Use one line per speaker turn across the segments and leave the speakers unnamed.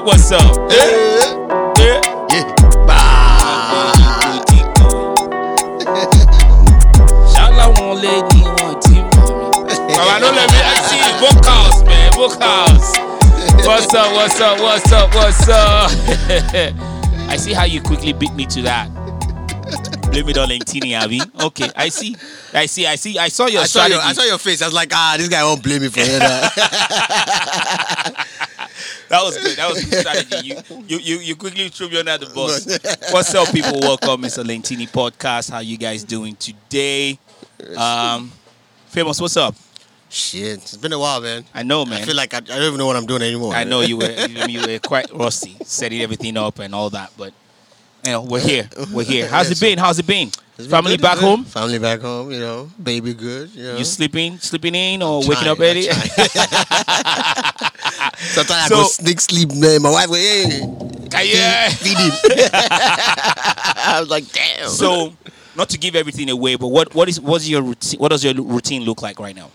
up? What's up?
Yeah.
Yeah.
Yeah. Bah.
Shala won't let me want team. Baba, don't let me. I see vocals, man. Vocals. What's up? What's up? What's up? What's up? I see how you quickly beat me to that. Blame it on Lentini, Abby. Okay, I see. I see. I see. I saw your
I saw
strategy.
your, I saw your face. I was like, ah, this guy won't blame me for that.
That was good. That was good strategy. You, you, you, you quickly threw me under the bus. What's up, people? Welcome, Mr. Lentini Podcast. How you guys doing today? Um, famous. What's up?
Shit, it's been a while, man.
I know, man.
I feel like I, I don't even know what I'm doing anymore.
I know you were you, were quite rusty, setting everything up and all that, but you know we're here. We're here. How's it been? How's it been?
It's
Family back
good.
home?
Family back home, you know. Baby good, you know.
You sleeping, sleeping in, or
I'm
waking up
trying,
early?
I'm Sometimes
So-
I go sneak sleep, man. My wife go, hey,
yeah.
feed him. I was like, damn.
So, not to give everything away, but what what is what's your routine? What does your routine look like right now?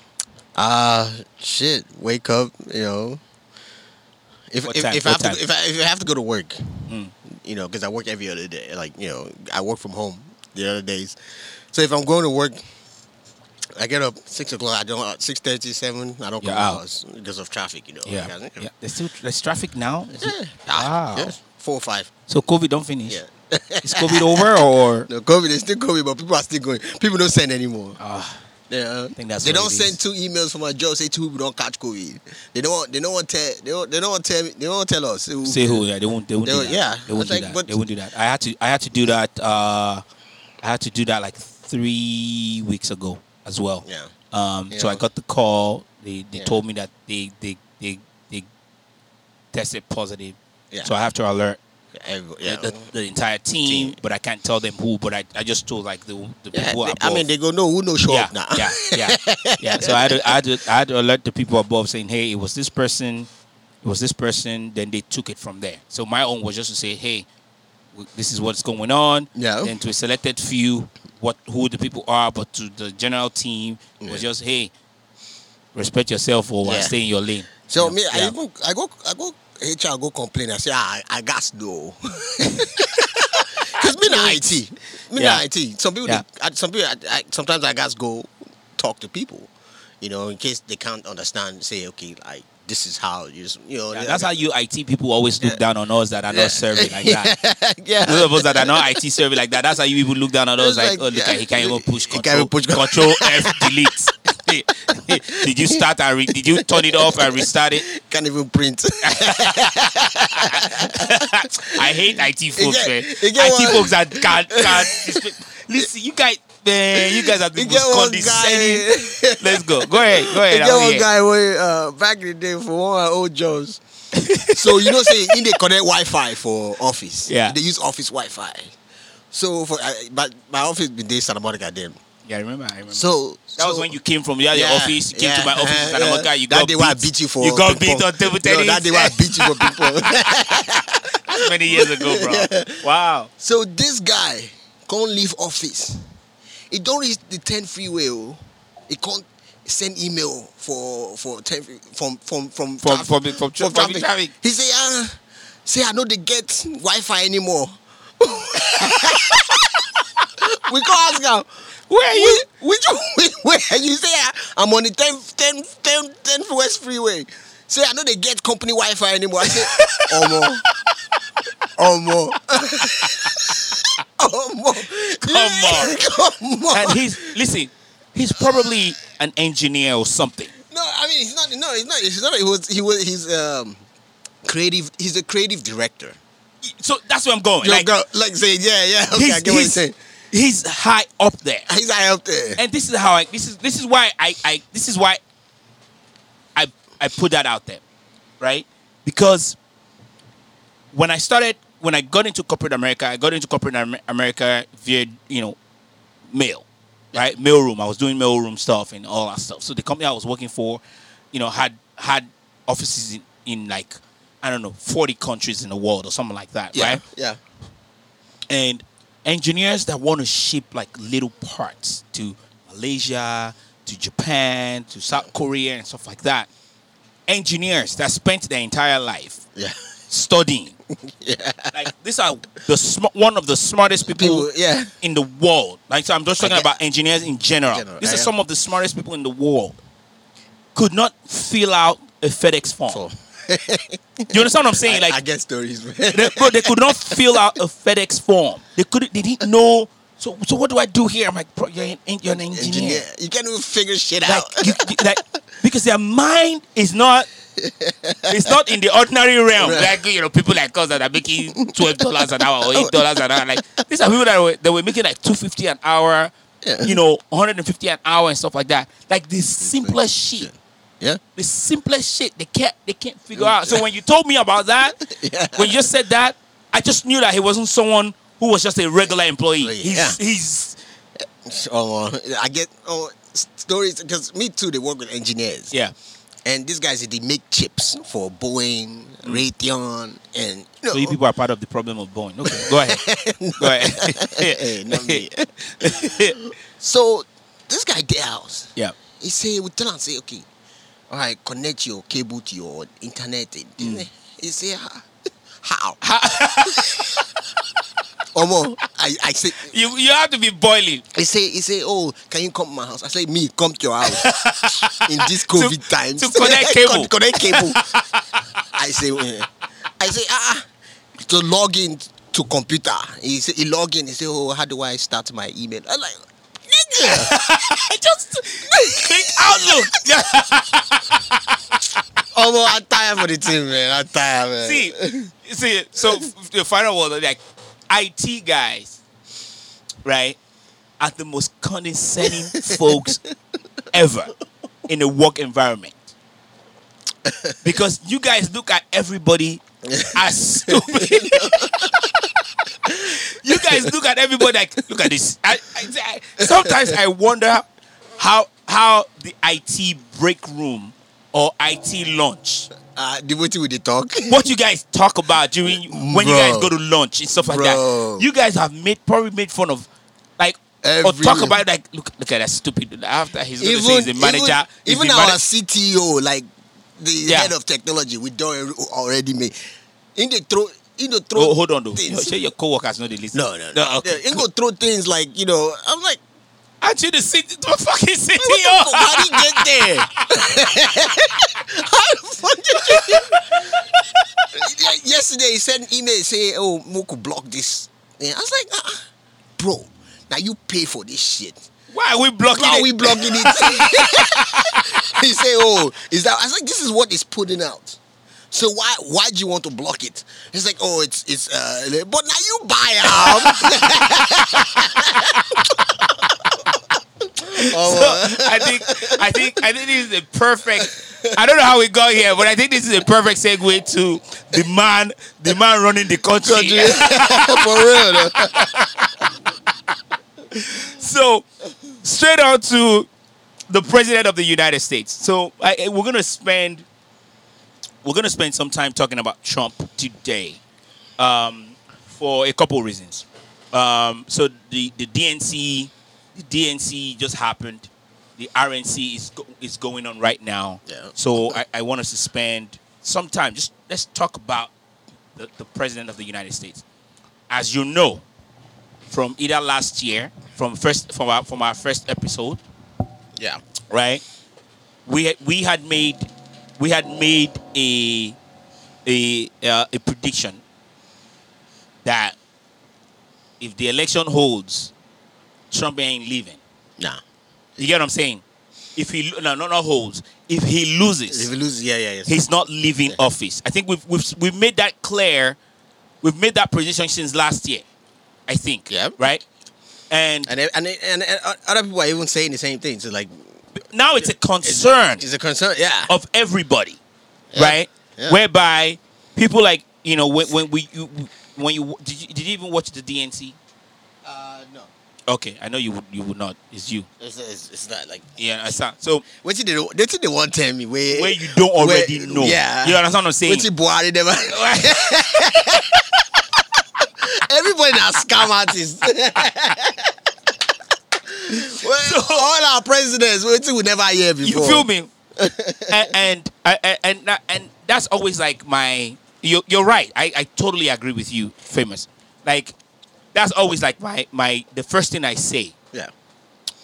Uh shit. Wake up, you know. If if,
time?
if I have to if I, if I have to go to work,
Mm.
you know, because I work every other day. Like you know, I work from home the other days. So if I'm going to work, I get up six o'clock. I don't six thirty seven. I don't
You're
come
out.
out because of traffic. You know.
Yeah,
Because-
yeah. There's still there's traffic now. Is
Yeah. Ah,
Wow.
Yes. Four or five.
So COVID don't finish.
Yeah.
Is COVID over or?
No, COVID is still COVID, but people are still going. People don't send anymore.
Ah,
Yeah, I
think that's
they don't send two emails from my job say two people don't catch COVID. They don't want. They don't want tell. They don't. They don't want tell. me- They don't tell us. who-
say who? Yeah, they won't. They won't
They
do that.
yeah.
they won't do
like,
that.
but-
They won't do that. I had to. I had to do that. Uh, I had to do that like three weeks ago as well.
Yeah.
Um,
You
so I got the call. They they
Yeah.
told me that they they they they tested positive.
Yeah.
So I have to alert
Every-
the-
yeah.
the, the entire team,
Team.
but I can't tell them who. But I, I just told like the the
Yeah,
people
they-
above.
I mean, they go no, who no show
yeah,
up now.
yeah, yeah, yeah. So I had, to, I had to I had to alert the people above saying, hey, it was this person, it was this person. Then they took it from there. So my own was just to say, hey, this is what's going on.
Yeah.
Then to a selected few, what who the people are, but to the general team it was just, hey, respect yourself or
Yeah.
stay in your lane.
So
You know?
me, I
Yeah.
even I go I go HR go complain. I say ah, I, I gas no. Because me na IT, me
Yeah.
na IT. Some people,
Yeah.
they, some people, I, I, sometimes I gas go talk to people, you know, in case they can't understand. Say okay, like this is how you, just, you know.
Yeah, that's how you IT people always look down on us that are
Yeah.
not serving like that.
yeah.
Those of us that are not IT serving like that, that's how you people look down on us like,
like,
oh, look
yeah.
at he can't even push control,
push con-
control F delete. did you start and re- did you turn it off and restart it?
Can't even print.
I hate IT folks, man. IT folks that can't, can't listen. You guys, man, you guys are the most condescending.
guy.
Let's go. Go ahead. Go ahead. I'm
one guy where uh, back in the day for one of my old jobs. so you know, say in they connect Wi-Fi for office.
Yeah.
They use office Wi-Fi. So for uh, but my office been there Santa Monica then.
Yeah, I remember. I remember.
So
that was when you came from your,
Yeah,
office. You came to my office in
uh,
Santa
yeah.
You
that
got
day
beat.
I beat you for
You got
ping
beat on table
No, that day I beat you for people.
That's many years ago, bro. Wow.
so this guy can't leave office. He don't reach the 10 freeway. Oh. He can't send email for for 10 free- from from from
From
traffic-
from from, from, from traffic.
He say, ah, say I know they get Wi-Fi anymore. we can't ask him.
Where are you?
Which, which where you say ah, I'm on the 10, 10, 10, 10 West Freeway. Say I know they get company Wi-Fi anymore. I say, Omo, Omo, Omo,
Come on.
come on.
And he's listen. He's probably an engineer or something.
No, I mean he's not. No, he's not. He's not. He was. He was. He's um creative. He's a creative director.
So that's where I'm going. Like
girl, like say, yeah, yeah. Okay, I
he's
get what you're saying.
he's high up there.
He's high up there.
And this is how I this is this is why I, I this is why I I put that out there. Right? Because when I started when I got into corporate America, I got into corporate America via, you know, mail. Right? Mailroom. I was doing mailroom stuff and all that stuff. So the company I was working for, you know, had had offices in, in like I don't know, 40 countries in the world or something like that,
Yeah,
right?
yeah.
and engineers that want to ship like little parts to Malaysia, to Japan, to South Korea, and stuff like that. Engineers that spent their entire life
Yeah.
studying. Like these are the sm- one of the smartest people,
People, yeah.
in the world. Like so I'm just talking
Okay.
about engineers in general.
General,
These
yeah,
are
yeah.
some of the smartest people in the world. Could not fill out a FedEx form.
So,
You understand what I'm saying?
I,
like
I get stories, man.
they, bro, they could not fill out a FedEx form. They couldn't. They didn't know. So, so what do I do here? I'm like, bro, you're an, you're an engineer.
Engineer. You can't even figure shit
Like,
out.
you, you- like, because their mind is not. It's not in the ordinary realm.
Right.
Like you know, people like us that are making twelve dollars an hour or eight dollars an hour. Like these are people that were that were making like two fifty an hour.
Yeah.
You know, one hundred and fifty an hour and stuff like that. Like the simplest shit.
yeah.
The simplest shit they can't they can't figure out. So when you told me about that,
Yeah.
when you just said that, I just knew that he wasn't someone who was just a regular employee.
Yeah.
he's
Oh, uh, I get oh s- stories because me too. They work with engineers.
yeah.
And these guys they make chips for Boeing, Raytheon, and you know.
So you people are part of the problem of Boeing. Okay, go ahead. go ahead.
Hey, so this guy house.
yeah.
He say we tell him say okay, all right, connect your cable to your internet.
Mm.
He say how? How? Omo, I I say
You you have to be boiling.
he say he say oh can you come to my house? I say me come to your house in this COVID times
to connect cable.
Connect cable. I say eh. I say ah ah. to log in to computer. He say he log in. He say oh how do I start my email? I'm like nigga.
I just click Outlook.
Omo, I'm tired for the team, man. I'm tired, man.
see, see. So the final word, like IT guys, right, are the most condescending folks ever in a work environment. Because you guys look at everybody as stupid. you guys look at everybody like, look at this. I, I, I- sometimes I wonder how how the IT break room or IT lunch
uh, the way with the talk.
what you guys talk about during when you guys go to lunch and stuff like
Bro.
that. You guys have made probably made fun of like or talk about like look look at that stupid after he's gonna say he's a manager.
Even, even our
mana-
CTO, like the
Yeah.
head of technology, we don't already made. In the throw, in the throw.
oh, hold on though.
things.
Share your co-workers know the list.
No, no, no.
okay.
Yeah, in go throw things like you know. I'm like,
Aren't you the city the fucking
what the
CTO?
fuck? How did he get there? How the fuck did you? Yesterday he sent an email say, "Oh, Moku block this." Yeah, I was like, ah, bro, now you pay for this shit.
Why are we blocking
Why
it?
are we blocking it? he say, "Oh, is that?" I was like, "This is what is putting out." So why why do you want to block it? He's like, "Oh, it's it's uh, but now you buy them." oh,
I think I think I think this is a perfect. I don't know how we got here, but I think this is a perfect segue to the man, the man running the country.
for real.
So, straight on to the president of the United States. So, I, I- we're gonna spend we're gonna spend some time talking about Trump today, um, for a couple of reasons. Um, so the the DNC, the DNC just happened. The RNC is go, is going on right now.
Yeah.
So I, I want us to spend some time. Just let's talk about the, the president of the United States. As you know, from either last year, from first from our from our first episode,
Yeah.
right? We had, we had made we had made a a uh, a prediction that if the election holds, Trump ain't leaving.
Nah.
You get what I'm saying? If he lo- no no holds, if he loses,
If you lose, yeah, yeah, yeah.
he's not leaving office. I think we've, we've we've made that clear. We've made that position since last year. I think.
Yeah.
Right. And
and, and, and, and other people are even saying the same thing. So like,
now it's a concern
it's a concern. Yeah.
of everybody,
Yeah.
right?
Yeah.
Whereby people like you know when, when we you, when you did, you did you even watch the DNC? Okay, I know you would you would not. It's you.
It's, it's, it's not like.
Yeah, I saw. So
What did they? What did they want to tell me? Where,
where you don't already
where-
know.
Yeah.
You understand what I'm saying?
What did Buhari never? Everybody now scam artists. well, all our presidents, what we never hear before.
You feel me? and and and and, and that's always like my you're, you're right. I, I totally agree with you, famous. Like, that's always like my, my the first thing I say
Yeah.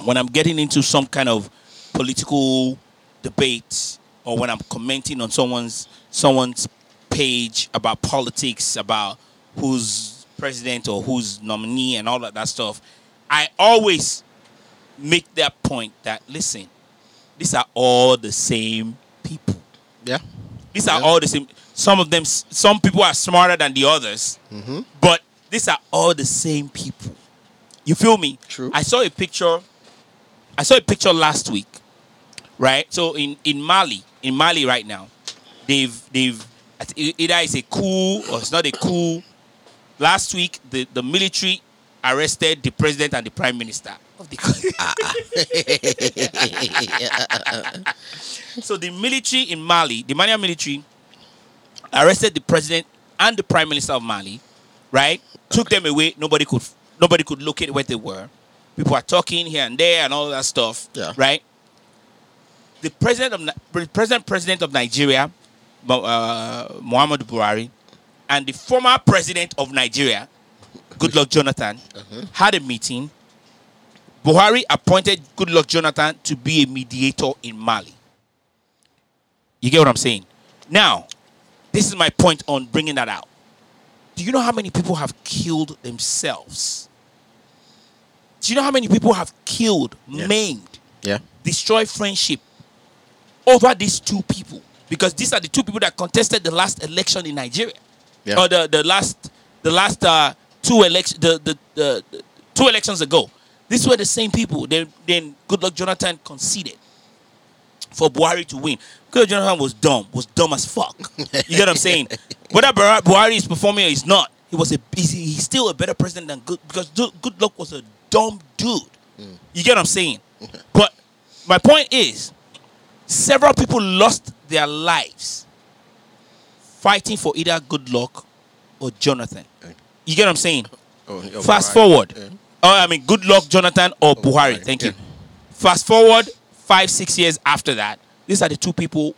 when I'm getting into some kind of political debate or when I'm commenting on someone's someone's page about politics, about who's president or who's nominee and all of that stuff, I always make that point that listen, these are all the same people.
Yeah.
These are
Yeah.
all the same. Some of them, some people are smarter than the others,
Mm-hmm.
but these are all the same people. You feel me?
True.
I saw a picture. I saw a picture last week, right? So in in Mali, in Mali right now, they've they've either it's a coup or it's not a coup. Last week, the the military arrested the president and the prime minister of the country. So the military in Mali, the Malian military, arrested the president and the prime minister of Mali, right? Took them away. Nobody could nobody could locate where they were. People are talking here and there and all that stuff,
Yeah.
right? The president of Ni- pre- president of Nigeria, uh, Muhammadu Buhari, and the former president of Nigeria, Goodluck Jonathan, had a meeting. Buhari appointed Goodluck Jonathan to be a mediator in Mali. You get what I'm saying? Now, this is my point on bringing that out. Do you know how many people have killed themselves? Do you know how many people have killed,
Yeah.
maimed,
Yeah.
destroyed friendship over these two people? Because these are the two people that contested the last election in Nigeria,
Yeah.
or the, the last the last uh, two election the, the, the, the two elections ago. These were the same people. Then then Goodluck Jonathan conceded for Buhari to win. Because Jonathan was dumb, was dumb as fuck. You get what I'm saying? Whether Buhari Buhari is performing or he's not, he was a he's, he's still a better president than Good because Du- Goodluck was a dumb dude. Mm. You get what I'm saying? But my point is, several people lost their lives fighting for either Goodluck or Jonathan. Eh. You get what I'm saying?
Oh, oh,
Fast
right.
forward.
Yeah.
Oh, I mean, good luck, Jonathan or oh, Buhari.
Buhari,
Thank you. Fast forward five, six years after that. These are the two people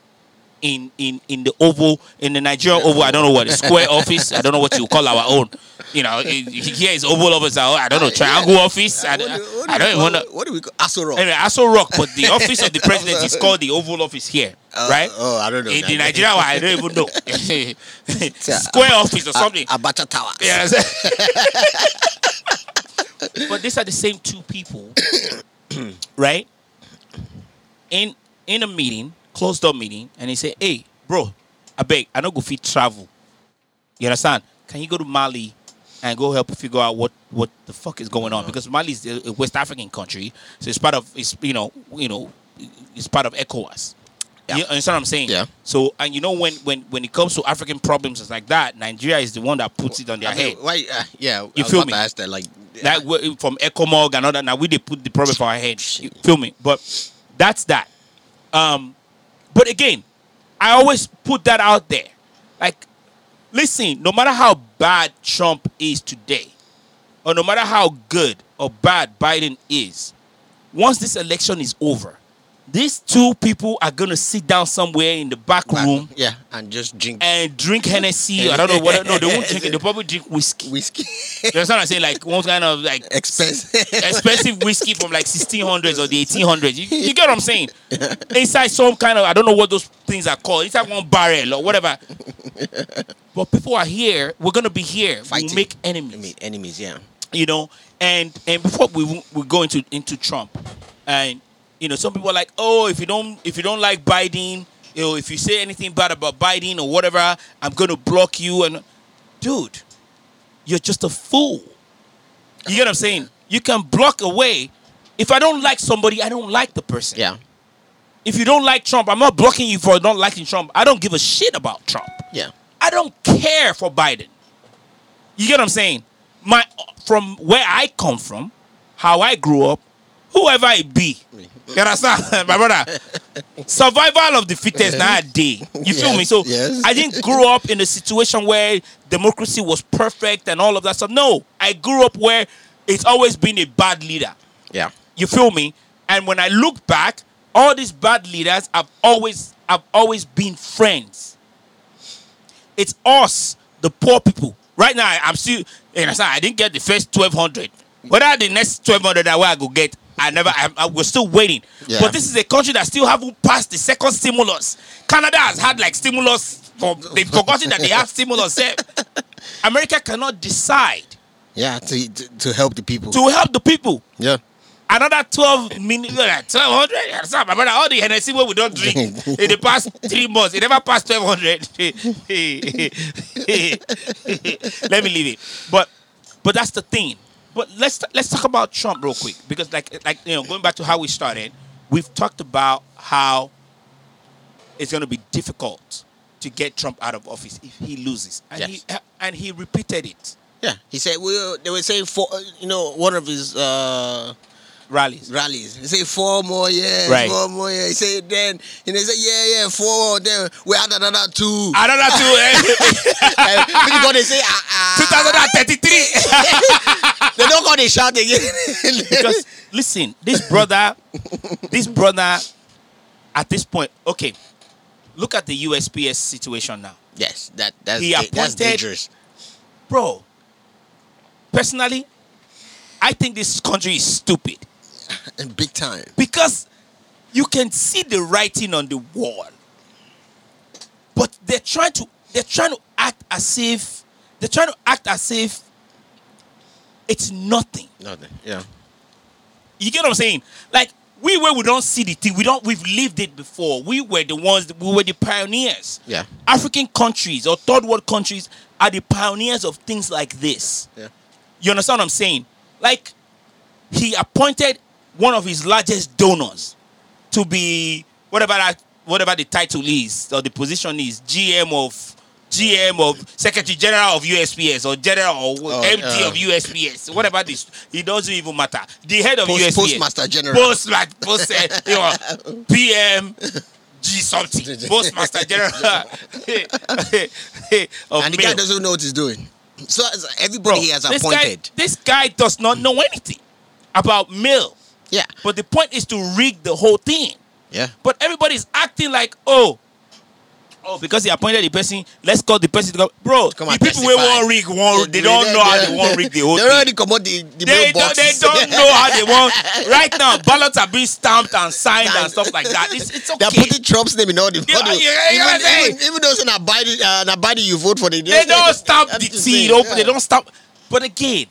in in in the Oval, in the Nigerian Oval. I don't know what the square office. I don't know what you call our own. You know, it- here is Oval office. I don't know triangle office. I,
What do, what do
I don't even
call-
know.
What do we call Aso Rock?
Anyway, Aso Rock, but the office of the president is called the Oval Office here,
Uh,
right?
oh, I don't know.
In the Nigerian one, I don't even know. Square office or something.
Abacha Tower.
Yeah. but these are the same two people, right? In in a meeting, closed door meeting, and he said, "Hey, bro, I beg, I don't go fit travel. You understand? Can you go to Mali and go help figure out what what the fuck is going on? Because Mali is a West African country, so it's part of it's you know you know it's part of ECOWAS.
Yeah.
You understand what I'm saying?
Yeah.
So and you know when when when it comes to African problems it's like that, Nigeria is the one that puts it on their
I mean,
head.
why? Uh, yeah.
You
I
feel me?
ask that, like,
That we- from Ecomog and all that. Now we they put the problem for our head. You feel me? But that's that. Um, but again, I always put that out there. Like, listen, no matter how bad Trump is today, or no matter how good or bad Biden is, once this election is over, these two people are gonna sit down somewhere in the back room
yeah, and just drink
and drink Hennessy. I don't know what. No, they won't drink it. They probably drink whiskey.
whiskey.
You understand what I'm saying? Like one kind of like
Expensive.
expensive whiskey from like 1600s or the 1800s. You, you get what I'm saying? Inside some kind of I don't know what those things are called. Inside one barrel or whatever. But people are here. We're gonna be here. We
Fighting.
make
I
enemies.
mean, enemies. Yeah.
You know. And and before we we go into into Trump, and you know some people are like, oh, if you don't if you don't like Biden, you know, if you say anything bad about Biden or whatever, I'm gonna block you. And dude, you're just a fool. You get what I'm saying? You can block away. If I don't like somebody, I don't like the person.
Yeah.
If you don't like Trump, I'm not blocking you for not liking Trump. I don't give a shit about Trump.
Yeah.
I don't care for Biden. You get what I'm saying? My from where I come from, how I grew up, whoever it be. Mm. You understand, my brother? Survival of the fittest now a day. You feel me? So
yes.
I didn't grow up in a situation where democracy was perfect and all of that stuff. No, I grew up where it's always been a bad leader.
Yeah.
You feel me? And when I look back, all these bad leaders have always have always been friends. It's us, the poor people. Right now, I'm still. You understand? I didn't get the first twelve hundred. Whether the next twelve hundred that I go get, I never. I, I was still waiting.
Yeah.
But this is a country that still haven't passed the second stimulus. Canada has had like stimulus. For, they've forgotten that they have stimulus. eh? America cannot decide
Yeah, to, to to help the people.
to help the people.
yeah.
Another 12 million, 1200. My brother, all the Hennessy what we don't drink in the past three months, it never passed 1200. Let me leave it. But but that's the thing. But let's let's talk about Trump real quick because like like you know going back to how we started, we've talked about how it's going to be difficult to get Trump out of office if he loses, and
Yes.
he and he repeated it
Yeah. He said we were- they were saying four uh, you know, one of his uh
rallies.
rallies. He said four more years,
Right.
four more years. He said then and they said, Yeah, yeah, four then we had another two.
Another two. eh?
Uh, people they say ah, ah.
2033.
They don't go they shout again.
because listen, this brother, this brother, at this point, okay, look at the USPS situation now,
yes, that that's,
He
da- that's dangerous.
bro. Personally, I think this country is stupid
And big time.
because you can see the writing on the wall, but they're trying to they're trying to act as if they're trying to act as if it's nothing.
Nothing. Yeah.
You get what I'm saying? Like we where we don't see the thing, we don't we've lived it before. We were the ones we were the pioneers.
Yeah.
African countries or third world countries are the pioneers of things like this.
Yeah.
You understand what I'm saying? Like he appointed one of his largest donors to be whatever that whatever the title is or the position is GM of GM of Secretary General of USPS or General or
Oh,
MD
uh,
of USPS, whatever this, it doesn't even matter. The head of
Post-
USPS,
Postmaster General.
post like post, uh, you know, PM G something, Postmaster General of
and the guy doesn't know what he's doing. So as
Bro,
everybody he has
this guy,
appointed.
this guy does not know anything about mail.
Yeah.
But the point is to rig the whole thing.
Yeah.
But everybody's acting like, oh, oh, because he appointed the person, let's call the person to go. Bro,
Come
the people will
testify.
want rig, want, they don't know how they want rig the whole
They
thing.
They already come out the, the
They don't, they don't know how they want. Right now, ballots are being stamped and signed and stuff like that. It's, it's
They're putting Trump's name in all the.
Yeah, yeah, yeah,
even, even, even those in Abadi, uh, Abadi, you vote for the.
they don't stamp the seed open. They don't stamp. But again,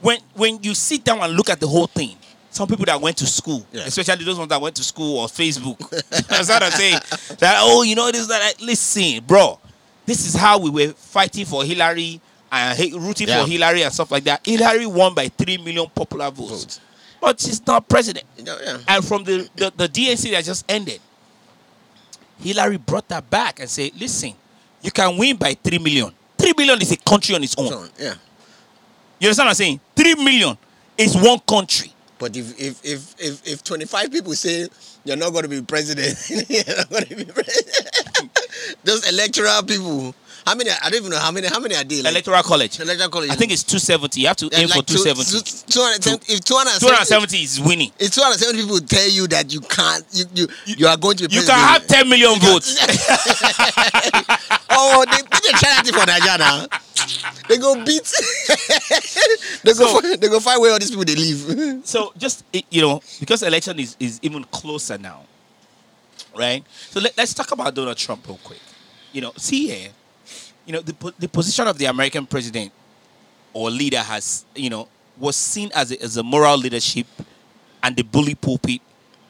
when when you sit down and look at the whole thing, some people that went to school,
Yeah.
especially those ones that went to school or Facebook, that's what I'm saying. That oh, you know this that. Listen, bro, this is how we were fighting for Hillary and rooting
Yeah.
for Hillary and stuff like that. Hillary won by three million popular votes, but she's not president.
Know, yeah.
And from the, the, the DNC that just ended, Hillary brought that back and said, listen, you can win by 3 million. 3 million is a country on its own.
So, yeah.
You understand what I'm saying? 3 million is one country.
But if if if if, if 25 people say you're not going to be president, you're not going to be president. Those electoral people. How many? I don't even know how many. How many are they? Like,
Electoral college.
electoral college.
I think it's 270. You have to aim for
like two-
270.
two- 270 if 270,
270 is winning.
If 270 people tell you that you can't, you you, you are going to be
You can have 10 million votes.
oh, they try that thing for Naija now. They go beat. they go.
So-
they go find where all these people they live.
So just you know, because election is, is even closer now, right? So let, let's talk about Donald Trump real quick. You know, see here, you know, the the position of the American president or leader has, you know, was seen as a, as a moral leadership and the bully pulpit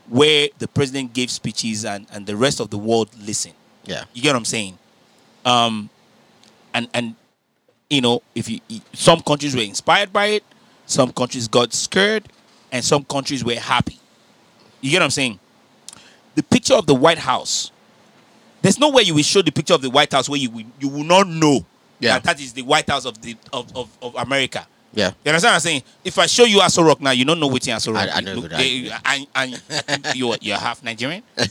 where the president gave speeches and, and the rest of the world listened.
Yeah.
You get what I'm saying? Um, and and you know, if you some countries were inspired by it, some countries got scared, and some countries were happy. You get what I'm saying? The picture of the White House. There's no way you will show the picture of the White House where you will, you will not know
Yeah.
that that is the White House of the of, of, of America.
Yeah.
You understand what I'm saying? If I show you Aso Rock now, you don't know which Aso Rock.
I- I know
Look,
that.
eh, and, and you're, you're half Nigerian.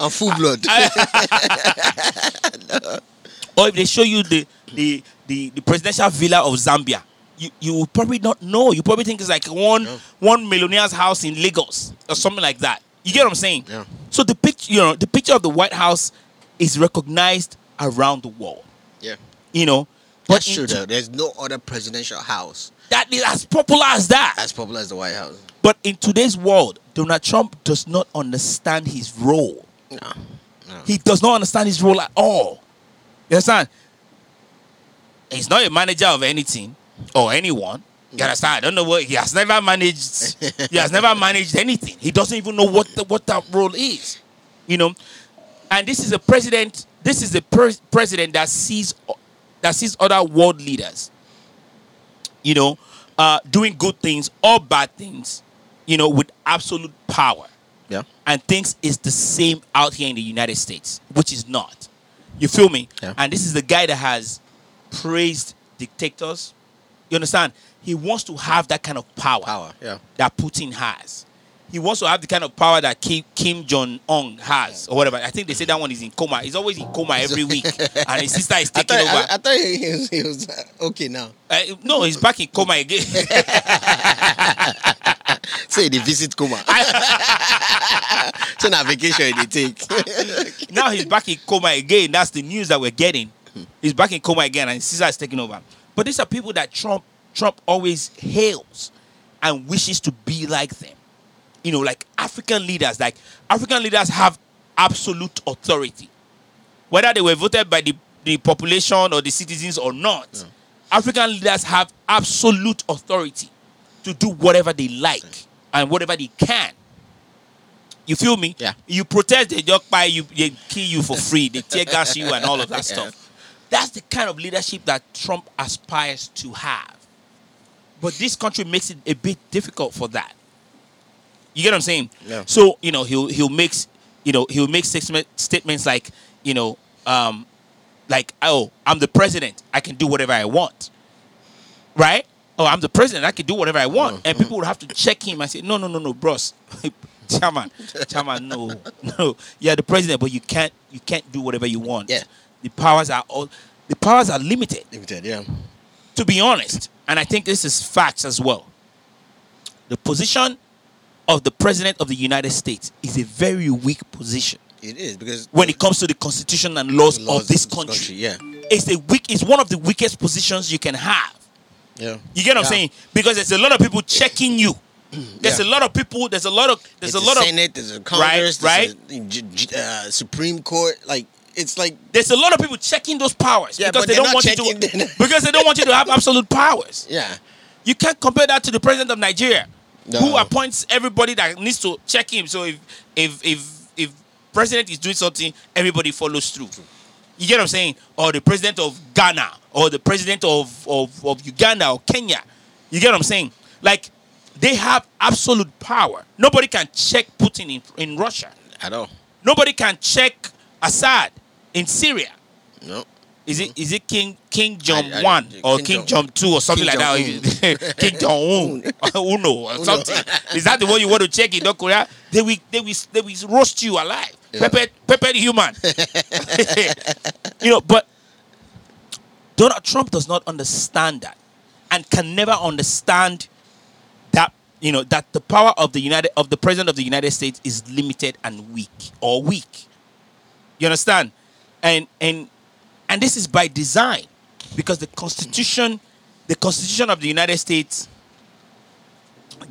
I'm full blood.
or if they show you the the the, the presidential villa of Zambia, you, you probably not know. You probably think it's like one
No.
one millionaire's house in Lagos or something like that. You get what I'm saying?
Yeah.
So the picture, you know, the picture of the White House is recognized around the world.
Yeah.
You know,
That's true though. There's no other presidential house
that is as popular as that.
as popular as the White House.
But in today's world, Donald Trump does not understand his role.
No. No.
He does not understand his role at all. You understand? He's not a manager of anything or anyone. You understand? I don't know what he has never managed. he has never managed anything. He doesn't even know what the, what that role is. You know, and this is a president. This is a pres- president that sees that sees other world leaders. You know, uh, doing good things or bad things. You know, with absolute power
Yeah.
and thinks it's the same out here in the United States, which is not. You feel me?
Yeah.
And this is the guy that has praised dictators. You understand? He wants to have that kind of power,
Power. Yeah.
that Putin has. He wants to have the kind of power that Kim, Kim Jong Un has, or whatever. I think they say that one is in coma. He's always in coma every week, and his sister is
I
taking
thought,
over.
I, I thought he was, he was uh, okay now.
Uh, no, he's back in coma again.
Say they visit Kuma. so now vacation they take.
now he's back in coma again. That's the news that we're getting. He's back in coma again, and his sister is taking over. But these are people that Trump Trump always hails and wishes to be like them. You know, like African leaders. Like African leaders have absolute authority, whether they were voted by the, the population or the citizens or not. African leaders have absolute authority to do whatever they like and whatever they can. You feel me?
Yeah.
You protest, they just buy you, they kill you for free, they tear gas you and all of that
Yeah.
stuff. That's the kind of leadership that Trump aspires to have. But this country makes it a bit difficult for that. You get what I'm saying?
Yeah.
So you know he'll he'll make you know he'll make statement, statements like you know um like oh I'm the president I can do whatever I want, right? Oh I'm the president I can do whatever I want, and people would have to check him and say no no no no bros, chairman chairman no no you're the president but you can't you can't do whatever you want.
Yeah.
The powers are all the powers are limited
Limited, yeah.
to be honest, and I think this is facts as well. The position of the president of the United States is a very weak position
It is because
when it comes to the constitution and laws,
laws
of this country.
Yeah.
It's a weak. It's one of the weakest positions you can have.
Yeah.
You get what I'm saying? Because there's a lot of people checking you. There's
Yeah.
a lot of people. There's a lot of. There's
There's
a lot of.
Senate, there's a Congress,
right?
there's a uh, Supreme Court. Like it's like
There's a lot of people checking those powers
Yeah,
because they don't want you to. because they don't want you to have absolute powers.
yeah.
You can't compare that to the president of Nigeria,
No.
who appoints everybody that needs to check him. So if if if if president is doing something, everybody follows through. You get what I'm saying? Or the president of Ghana, or the president of of, of Uganda or Kenya. You get what I'm saying? Like they have absolute power. Nobody can check Putin in, in Russia.
At all.
Nobody can check Assad in Syria.
No.
Is it is it King King Jong
I- I-
One or
King
King
Jong
Two or something
King
like that? King John Un, Uno or something. Is that the one you want to check in North Korea? They will they will they will roast you alive.
Yeah.
Pepper pepper human. you know, but Donald Trump does not understand that, and can never understand that you know that the power of the United of the president of the United States is limited and weak or weak. You understand? And and and this is by design because the constitution the constitution of the United States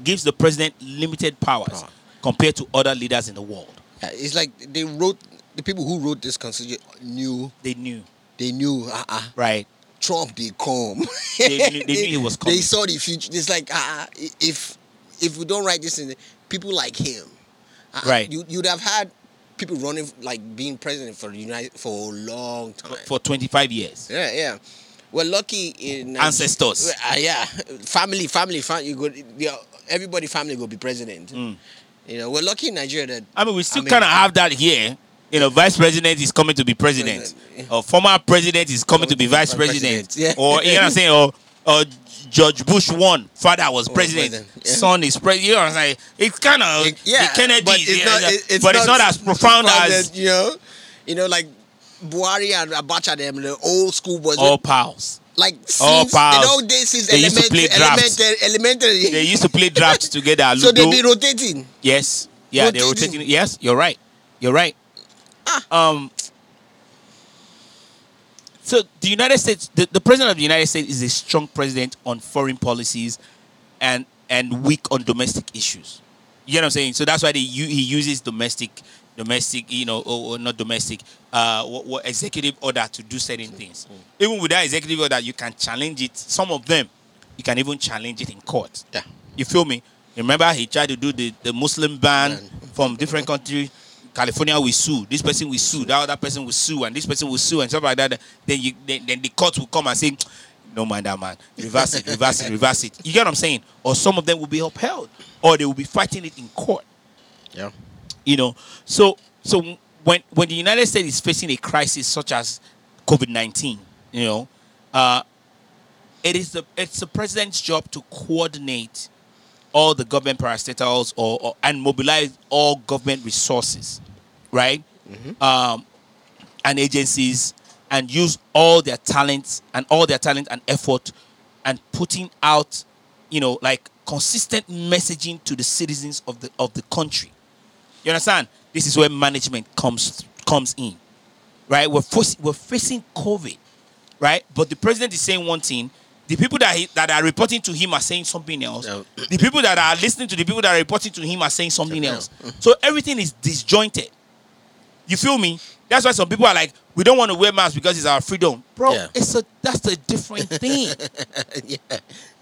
gives the president limited powers
Power.
compared to other leaders in the world.
Yeah, it's like they wrote the people who wrote this constitution knew
They knew,
they knew uh, uh,
right?
Trump they come.
They knew- they knew he was coming.
They saw the future. It's like uh, if if we don't write this in, people like him, uh,
Right.
You you'd have had people running like being president for the United for a long time.
For 25 years.
yeah, yeah. We're lucky in
Ancestors.
Uh, yeah, family, family, family. You go, yeah, everybody, family will be president.
Mm.
You know, we're lucky in Nigeria that
I mean, we still
I mean-
kind of have that here. You know, vice president is coming to be president,
President,
or former president is coming to be vice president,
president, yeah.
or you know what I'm saying, or, or George Bush won. father was president,
president, yeah.
son is president. You know what I'm? It's kind of
It- yeah,
the Kennedy,
but it's not, it-
but it's not as profound as
you know, you know, like Buhari and Abacha, them the old school boys.
all pals.
like
all
since
pals.
the old days since
They used to
elementary,
play drafts.
elementary, elementary.
They used to play drafts together.
so they
Ludo.
be rotating.
yes, Yeah, they're
Rotating.
rotating. Yes, you're right. You're right.
Ah.
Um. So the United States, the, the president of the United States is a strong president on foreign policies, and and weak on domestic issues. You know what I'm saying? So that's why they, he uses domestic, domestic, you know, or, or not domestic, uh, executive order to do certain things. Even with that executive order, you can challenge it. Some of them, you can even challenge it in court.
Yeah.
You feel me? Remember, he tried to do the, the Muslim ban
Ban.
from different countries. California will sue. This person will sue. That other person will sue, and this person will sue, and stuff like that. Then you, then, then the court will come and say, "No mind that man. Reverse it. Reverse it. Reverse it." You get what I'm saying? Or some of them will be upheld, or they will be fighting it in court.
Yeah.
You know. So so when when the United States is facing a crisis such as COVID nineteen, you know, uh, it is the it's the president's job to coordinate all the government parastatals or, or and mobilize all government resources, right? Um, and agencies and use all their talents and all their talent and effort and putting out, you know, like consistent messaging to the citizens of the of the country. You understand? This is where management comes comes in, right? We're forc- we're facing COVID, right? But the president is saying one thing. The people that he, that are reporting to him are saying something else. The people that are listening to the people that are reporting to him are saying something else. So everything is disjointed. You feel me? That's why some people are like, we don't want to wear masks because it's our freedom, bro.
Yeah.
It's a that's a different thing.
yeah.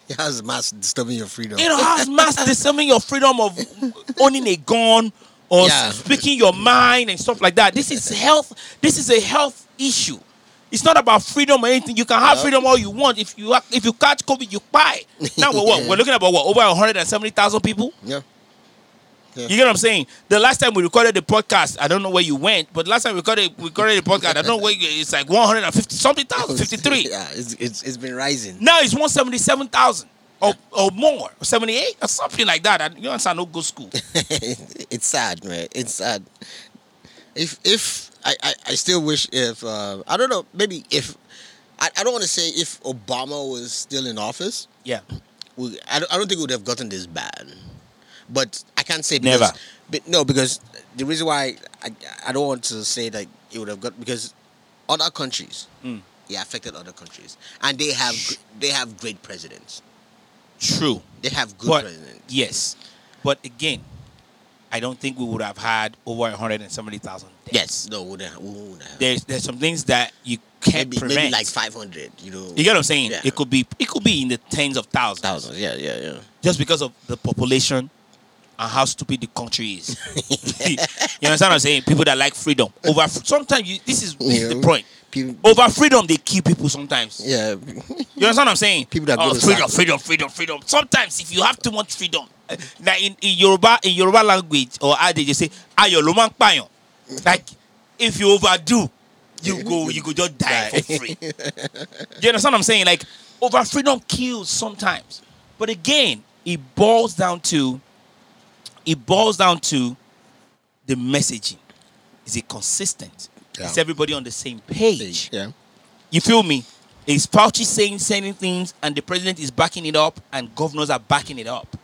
It has mass disturbing your freedom.
You know, how's mass disturbing your freedom of owning a gun or
Yeah.
speaking your mind and stuff like that? This is health. This is a health issue. It's not about freedom or anything. You can have
Yeah.
freedom all you want. If you if you catch COVID, you buy. Now we're what? We're looking at about what over 170,000 people.
yeah.
You get what I'm saying? The last time we recorded the podcast, I don't know where you went, but last time we recorded we recorded the podcast, I don't know where you, it's like 150 something thousand, 53.
Yeah, it's, it's, it's been rising.
Now it's 177,000 or, or more, 78 or something like that. And you understand, no good school.
it's sad, man. It's sad. If if I, I, I still wish if uh, I don't know maybe if I, I don't want to say if Obama was still in office,
Yeah.
we, I, don't, I don't think we would have gotten this bad. But I can't say because,
Never.
But no, because the reason why I, I don't want to say that it would have got because other countries,
Mm.
it affected other countries, and they have they have great presidents.
True.
They have good
But
presidents.
yes. But again, I don't think we would have had over 170,000 deaths.
Yes, no, we wouldn't, we wouldn't have.
There's there's some things that you can't
maybe,
prevent.
maybe like five hundred. You know,
you get what I'm saying?
Yeah.
It could be it could be in the tens of thousands.
thousands. Yeah, yeah, yeah.
just because of the population and how stupid the country is. you understand what I'm saying? People that like freedom over sometimes you, this is this is the point.
People,
Over freedom, they kill people sometimes.
yeah,
You understand what I'm saying?
People that go
oh, freedom,
sack-
freedom, freedom, freedom. Sometimes if you have too much freedom, uh, like in, in Yoruba, in Yoruba language or adage, you say, "Ayo lo ma n pààyàn." Like if you overdo, you go, you go just die for free. you understand what I'm saying? Like over freedom kills sometimes, but again, it boils down to, it boils down to the messaging. Is it consistent?
Yeah.
Is everybody on the same page?
yeah.
You feel me? Is Fauci saying certain things and the president is backing it up and governors are backing it up?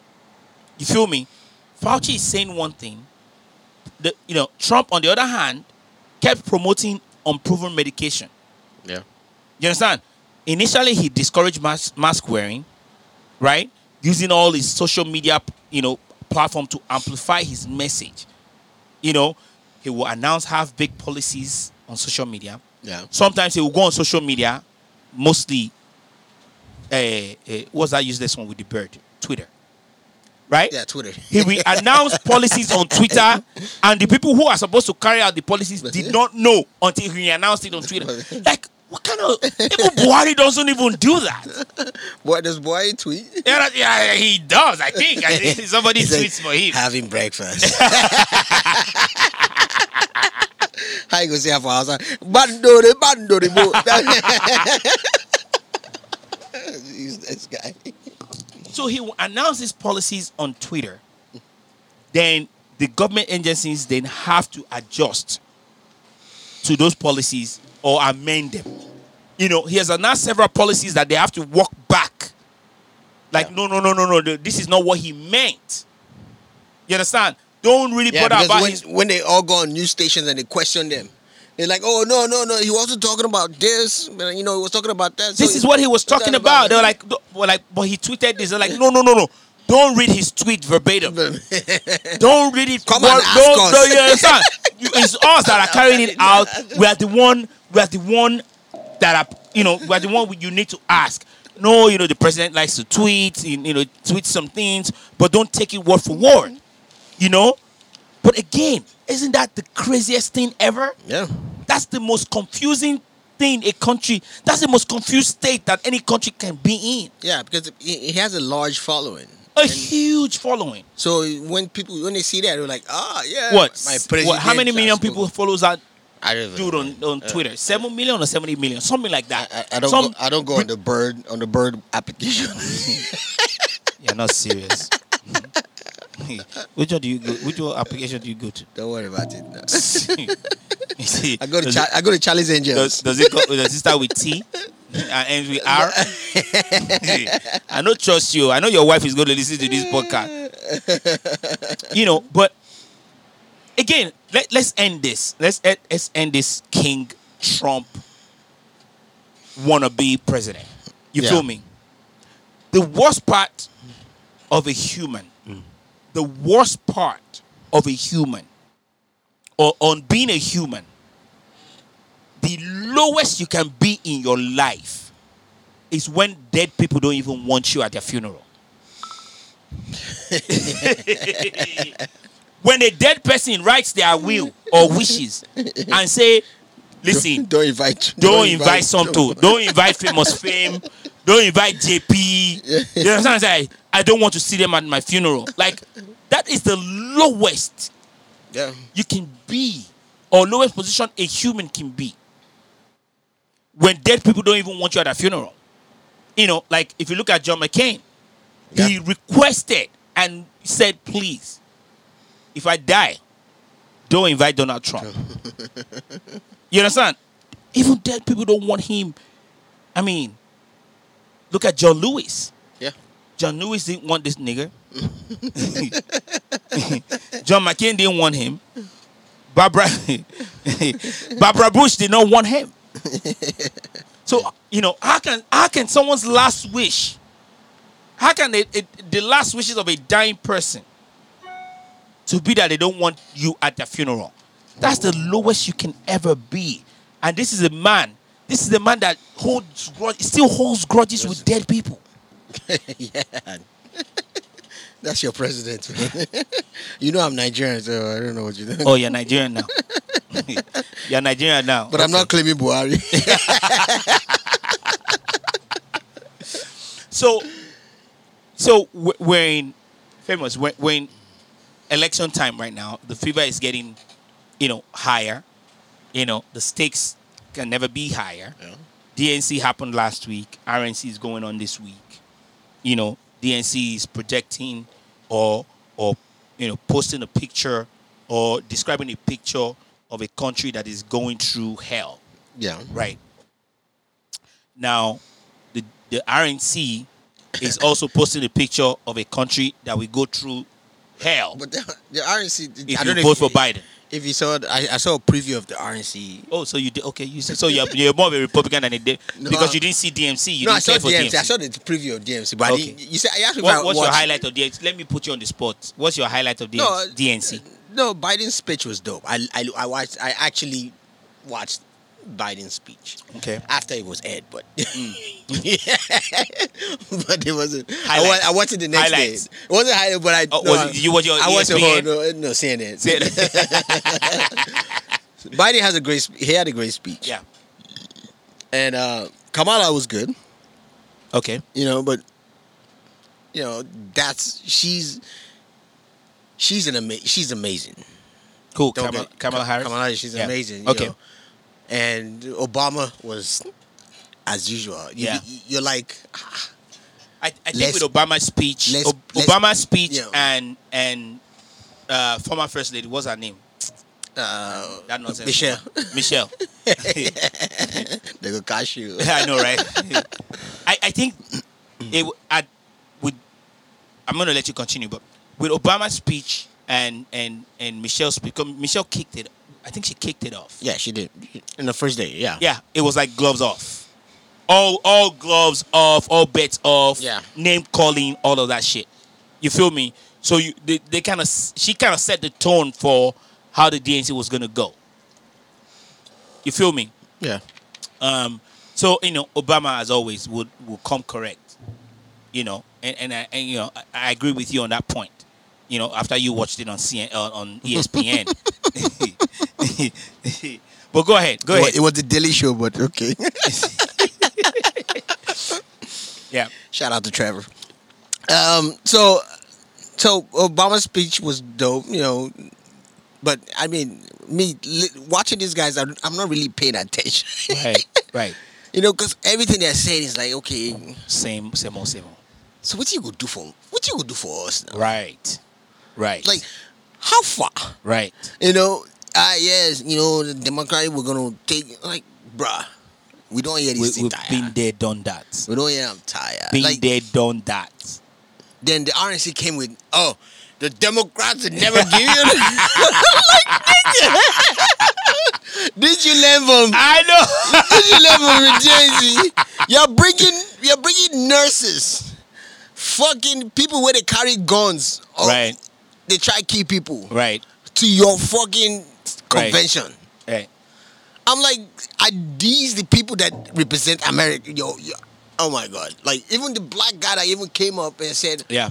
You feel me? Fauci is saying one thing. The, you know, Trump, on the other hand, kept promoting unproven medication.
Yeah.
You understand? Initially, he discouraged mask, mask wearing, right? Using all his social media, you know, platform to amplify his message. You know, he will announce half-baked policies on social media
Yeah.
sometimes he will go on social media, mostly. Uh, uh, what's that useless one with the bird? Twitter, right?
Yeah. Twitter.
He will announce policies on Twitter, and the people who are supposed to carry out the policies did not know until he announced it on Twitter. Like, what kind of even Buhari doesn't even do that?
What does boy tweet?
Yeah, yeah, he does. I think. I think somebody
He's like,
tweets for him.
Having breakfast. How you gonna say for Hausa? Bandori, bandori, this guy.
So he will announce his policies on Twitter. Then the government agencies then have to adjust to those policies or amend them. You know, he has announced several policies that they have to walk back. Like,
Yeah.
no, no, no, no, no. This is not what he meant. You understand? don't really
Yeah,
bother about
when,
his.
when they all go on news stations and they question them, they're like, "Oh no, no, no, he wasn't talking about this. You know, he was talking about that." So
This is what he was talking about. They were like, were like, but he tweeted this. They're like, no, no, no, no. Don't read his tweet verbatim. Don't read it.
Come
well,
ask
don't,
us.
You understand? It's us that are carrying it out. We are the one. We are the one that are. You know, we are the one you need to ask. No, you know, the president likes to tweet. You know, tweet some things, but don't take it word for word. You know. But again, isn't that the craziest thing ever?
yeah,
That's the most confusing thing a country. That's the most confused state that any country can be in.
yeah, because he, has a large following.
A huge following.
So when people when they see that, they're like, "Ah, yeah."
What?
My
what how many million people
spoken."
follows that dude on, on Twitter? Seven million or seventy million, something like that.
I, I don't.
Some-
go, I don't go on the bird on the bird application.
You're not serious. which one do you go? Which one application do you go to?
don't worry about it. no.
See,
I go to Cha- I go to Charlie's
it,
Angels.
does, does it go, does it start with T and ends with R? I don't trust you. I know your wife is going to listen to this podcast. You know, but again, let, let's end this. Let's let, let's end this King Trump wannabe president. You
Yeah.
feel me? The worst part of a human, the worst part of a human, or on being a human, the lowest you can be in your life is when dead people don't even want you at their funeral. when a dead person writes their will or wishes and say, listen,
don't invite.
don't invite Somto, don't invite famous fame, don't invite JP. You understand? what I'm saying? I don't want to see them at my funeral. Like that is the lowest
Yeah.
you can be, or lowest position a human can be. When dead people don't even want you at a funeral. You know, like if you look at John McCain, he requested and said, please, if I die, don't invite Donald Trump. you understand? Even dead people don't want him. I mean, look at John Lewis.
Yeah.
John Lewis didn't want this nigga. John McCain didn't want him. Barbara Barbara Bush did not want him. So you know, how can how can someone's last wish, how can it, it, the last wishes of a dying person to be that they don't want you at their funeral? That's the lowest you can ever be. And this is a man. This is the man that holds grudge, still holds grudges with dead people.
yeah. That's your president. you know I'm Nigerian, so I don't know what you're doing.
Oh, you're Nigerian now. you're Nigerian now.
but I'm not claiming Buhari.
So, so we're in famous. We're in election time right now. The fever is getting, you know, higher. You know, the stakes can never be higher.
Yeah.
DNC happened last week. RNC is going on this week. You know, DNC is projecting or or you know posting a picture or describing a picture of a country that is going through hell.
yeah.
Right. Now, the, the RNC is also posting a picture of a country that will go through hell
But the, the RNC.
if
I don't
you
know
vote
if
for Biden.
If you saw, I, I saw a preview of the RNC.
Oh, so you did okay? You said so. You're, you're more of a Republican than a de-
No.
because uh, you didn't see DMC. You
no, I
didn't
saw
care for
DMC.
DMC.
I saw the preview of DMC. But I
Okay.
didn't- you said I asked me
What,
I
what's your highlight of DNC? Let me put you on the spot. What's your highlight of DNC?
No,
DNC?
No, Biden's speech was dope. I, I, I watched. I actually watched Biden's speech
Okay.
after it was aired, but but it wasn't. I, wa-. I watched it the next
Highlights.
day. It wasn't highlight, but I.
Oh,
no,
was it- you watch your
I watched the whole no, no CNN. Biden has a great. sp- He had a great speech.
yeah.
and uh, Kamala was good.
Okay.
you know but you know that's she's she's an ama- she's amazing
Cool.
Don't
Kamala,
get-
Kamala Harris.
Kamala, she's
Yeah.
amazing you
Okay.
know. And Obama was as usual you,
Yeah.
you're like ah,
I, I think with Obama's speech,
let's-
Ob-
let's-
Obama's speech
yeah.
and and uh, former first lady, what's her name?
uh,
That nonsense.
Michelle
Michelle.
they go cash you
I know, right? I, I think it w- I would. I'm gonna let you continue, but with Obama's speech and and and Michelle's speak. Michelle kicked it. I think she kicked it off.
Yeah, she did. In the first day, yeah.
Yeah, it was like gloves off. All all gloves off, all bets off.
Yeah.
Name calling, all of that shit. You feel me? So you they, they kind of she kind of set the tone for how the DNC was gonna go. You feel me?
Yeah.
Um, so you know, Obama as always would will come correct. You know, and and, I, and you know, I, I agree with you on that point. You know, after you watched it on CN, uh, on ESPN. but go ahead, go ahead.
It was the Daily Show, but okay.
Yeah,
Shout out to Trevor. Um, so, so Obama's speech was dope, you know, but I mean, me li- watching these guys, I'm, I'm not really paying attention.
right, right.
you know, because everything they're saying is like, okay,
Same, same, old, same. old.
so what you gonna do for what you gonna do for us now?
Right, right.
Like, how far?
right.
You know, ah, yes, you know, the Democratic we're gonna take like, bruh, we don't hear
We,
this thing
we've
tired.
been there, done that.
we don't hear I'm tired.
Been
like,
there, done that.
then the RNC came with, oh, the Democrats would never give you. Like, Did you learn from?
I know.
Did you learn from the JC? You're bringing, you're bringing nurses, fucking people where they carry guns. or
right,
They try to kill people
right,
to your fucking convention.
right.
I'm like, are these the people that represent America? Yo, yo, oh my god! Like even the black guy that even came up and said,
Yeah.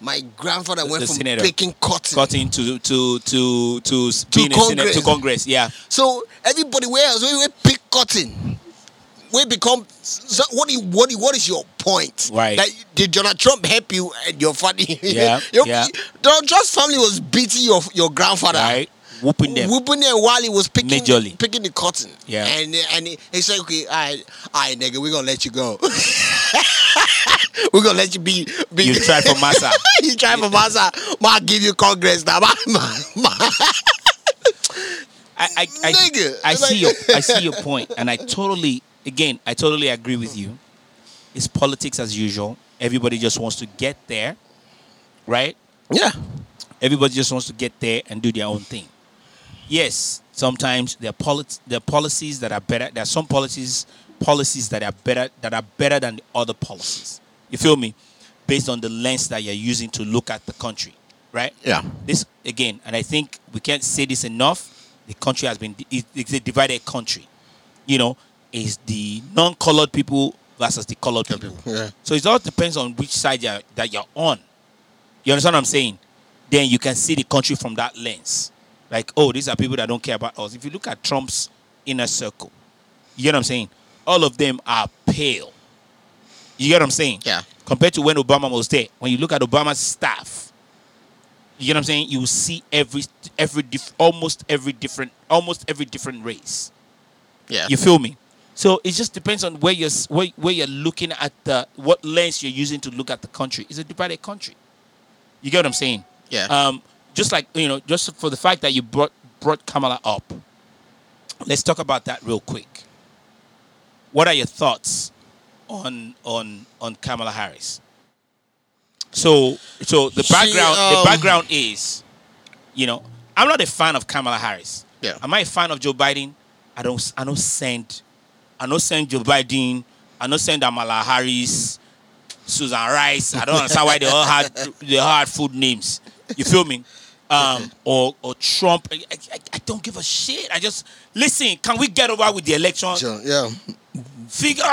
my grandfather went
the
from
senator.
picking cotton.
Gotten to to to to being senator-
Congress.
to Congress. Yeah.
So everybody where else we, we pick cotton. We become. So what? you- What? you- What is your point?
Right.
That did Donald Trump help you and your family?
Yeah,
your,
yeah.
Donald Trump's family was beating your your grandfather.
Right. Whooping them.
Whooping them while he was picking
Majorly.
picking the cotton.
Yeah.
And and he, he said, okay, all right, all right, nigga, we're gonna let you go. we're gonna let you be. be
You try for massa.
you try for massa. Ma give you Congress now. Ma, ma, ma.
I, I, I,
Nigga,
I see your I see your point, and I totally again I totally agree with you. It's politics as usual. Everybody just wants to get there, right?
Yeah.
Everybody just wants to get there and do their own thing. Yes, sometimes there are polit- there are policies that are better. There are some policies policies that are better that are better than the other policies. You feel me? Based on the lens that you're using to look at the country, right?
Yeah.
This again, and I think we can't say this enough. The country has been it's a divided country. You know, is the non-colored people versus the colored people.
Yeah.
So it all depends on which side you're, that you're on. You understand what I'm saying? Then you can see the country from that lens. Like, oh, these are people that don't care about us. If you look at Trump's inner circle, you get what I'm saying? All of them are pale. You get what I'm saying?
Yeah.
Compared to when Obama was there. When you look at Obama's staff, you get what I'm saying? You see every every diff, almost every different almost every different race.
Yeah.
You feel me? So it just depends on where you're where, where you're looking at the what lens you're using to look at the country. It's a divided country. You get what I'm saying?
Yeah.
Um, just like you know, just for the fact that you brought brought Kamala up, let's talk about that real quick. What are your thoughts on on on Kamala Harris? So so the
She,
background the
um,
background is, you know, I'm not a fan of Kamala Harris.
Yeah.
Am I a fan of Joe Biden? I don't I don't send I don't send Joe Biden. I don't send Kamala Harris, Susan Rice. I don't understand why they all had they all had food names. You feel me? Um, or or Trump. I, I, I don't give a shit. I just listen. Can we get over with the election?
Sure, yeah.
Figure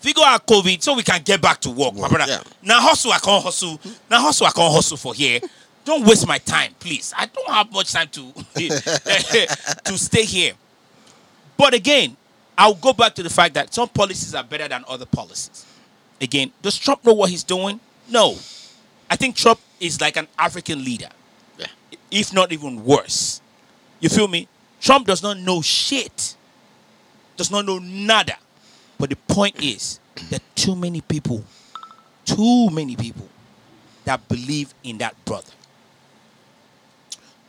figure out COVID so we can get back to work, my brother.
yeah.
Now hustle, I can't hustle. Now hustle, I can't hustle for here. Don't waste my time, please. I don't have much time to to stay here. But again, I'll go back to the fact that some policies are better than other policies. Again, does Trump know what he's doing? No. I think Trump is like an African leader,
Yeah.
if not even worse. You feel me? Trump does not know shit, does not know nada. But the point is that too many people, too many people that believe in that brother.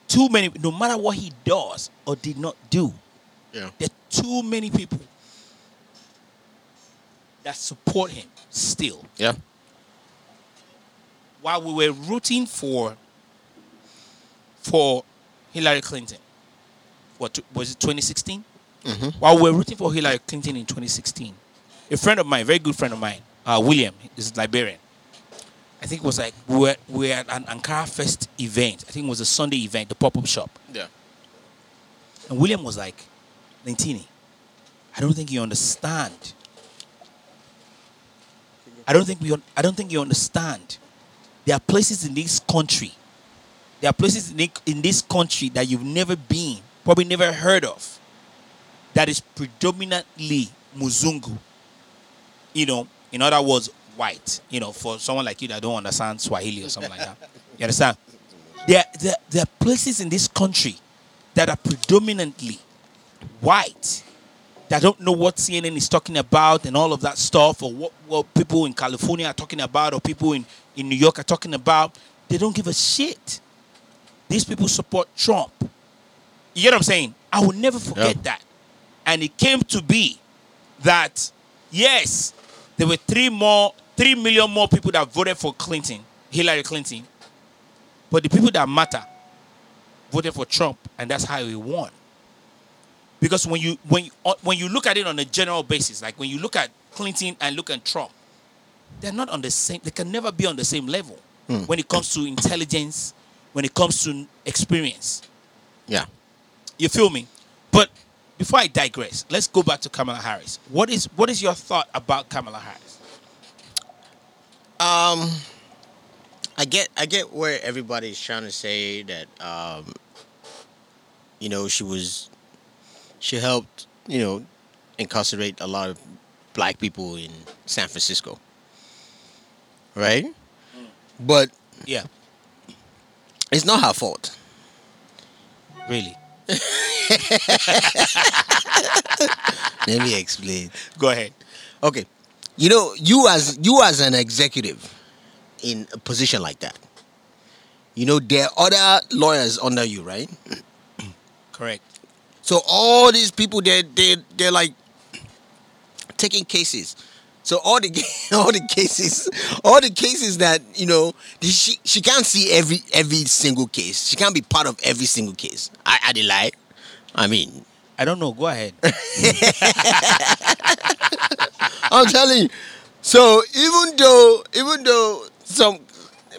Too many, no matter what he does or did not do,
Yeah.
there are too many people that support him still.
Yeah.
While we were rooting for for Hillary Clinton. What was it? 2016.
Mhm.
While we were rooting for Hillary Clinton in 2016, a friend of mine, very good friend of mine, uh, William, is Liberian. I think it was like we were, we were at an Ankara Fest event. I think it was a Sunday event, the pop up shop.
Yeah.
And William was like, Lentini, I don't think you understand. I don't think we I don't think you understand. There are places in this country. There are places in, this country that you've never been, probably never heard of. That is predominantly Muzungu. You know, in other words, white. You know, for someone like you that don't understand Swahili or something like that. You understand? There, there, there are places in this country that are predominantly white that don't know what CNN is talking about and all of that stuff, or what, what people in California are talking about, or people in, in New York are talking about. They don't give a shit. These people support Trump. You get what I'm saying? I will never forget
Yeah.
that. And it came to be that, yes, there were three more, three million more people that voted for Clinton, Hillary Clinton. But the people that matter voted for Trump, and that's how he won. Because when you when you, uh, when you look at it on a general basis, like when you look at Clinton and look at Trump, they're not on the same. They can never be on the same level when it comes to intelligence, when it comes to experience.
Yeah.
You feel me? But before I digress, let's go back to Kamala Harris. What is what is your thought about Kamala Harris?
Um, I get I get where everybody's trying to say that um, you know, she was she helped, you know, incarcerate a lot of black people in San Francisco. Right? Mm. But
Yeah,
it's not her fault.
really.
Let me explain.
Go ahead.
Okay. You know, you as you as an executive in a position like that, you know, there are other lawyers under you, right?
Correct.
So all these people they they they're like taking cases. So all the all the cases, all the cases that you know, she she can't see every every single case. She can't be part of every single case. I I did lie. I mean,
I don't know. Go ahead.
I'm telling you. So even though even though some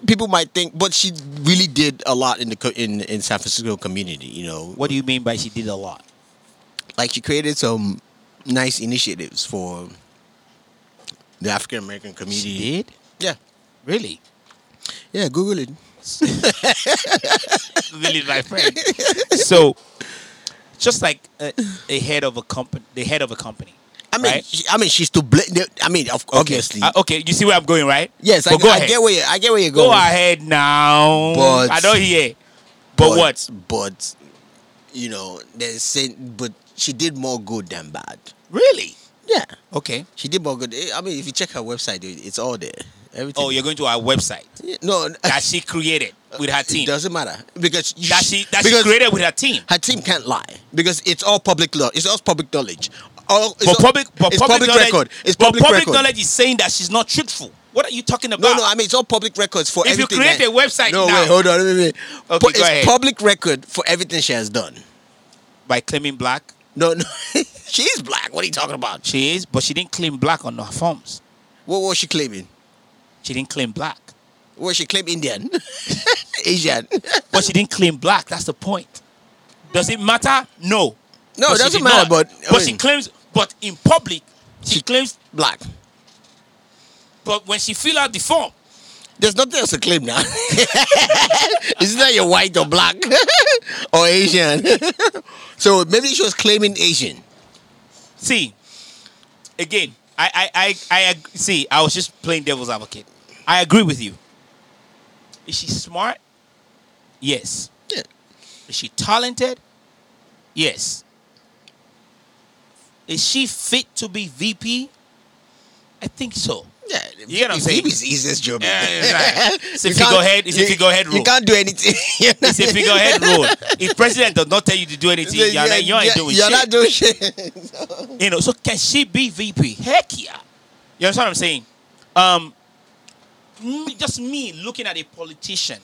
people might think, but she really did a lot in the in in San Francisco community. You know,
What do you mean by she did a lot?
like she created some nice initiatives for the African American community.
She did?
Yeah,
Really?
yeah. Google it.
really, my friend. So, just like a, a head of a company, the head of a company.
I mean,
Right.
she, I mean, she's to blame. I mean, of, obviously,
Uh, okay, you see where I'm going, right?
yes. I,
But go
I
ahead.
get where you, I get where you're going.
Go ahead now.
But-
I don't hear. But, what?
But you know, there's saying, but she did more good than bad.
Really?
Yeah.
Okay.
She did more good. I mean, if you check her website, it's all there. Everything.
Oh, you're going to our website
Yeah, no.
that she created with her
It
team.
doesn't matter because you-
That she that she created with her team.
her team can't lie because it's all public law. It's all public knowledge. All, it's
But
all-
public, but
it's
public, knowledge,
record. It's
but
public,
public
record.
knowledge is saying that she's not truthful. What are you talking about?
No, no. I mean, it's all public records for everything.
If you create
that-
a website
no,
now-
wait, hold on, wait, wait.
Okay, go
it's
ahead.
public record for everything she has done.
By claiming black,
No, no. she is black. What are you talking about?
she is, but she didn't claim black on her forms.
What was she claiming?
She didn't claim black.
What she claim Indian, Asian?
But she didn't claim black. That's the point. Does it matter? No.
No,
But
it doesn't matter.
not.
But I
but she claims. But in public, she
She-
claims.
black.
But when she fill out the form,
There's nothing else to claim now. Isn't that you're white or black or Asian. so maybe she was claiming Asian.
See, again, I, I, I, I ag- see. I was just playing devil's advocate. I agree with you. Is she smart? Yes.
Yeah.
Is she talented? Yes. Is she fit to be VP? I think so.
Yeah,
You get what I'm saying?
It's easiest job.
Yeah, it's like- it's a figurehead- it's a
you-
figurehead role.
You can't do anything.
It's a figurehead role. If president does not tell you to do anything, you're, not, you ain't doing shit.
you're
shit.
not doing shit.
You know, so can she be VP? Heck yeah. You understand what I'm saying? Um, just me looking at a politician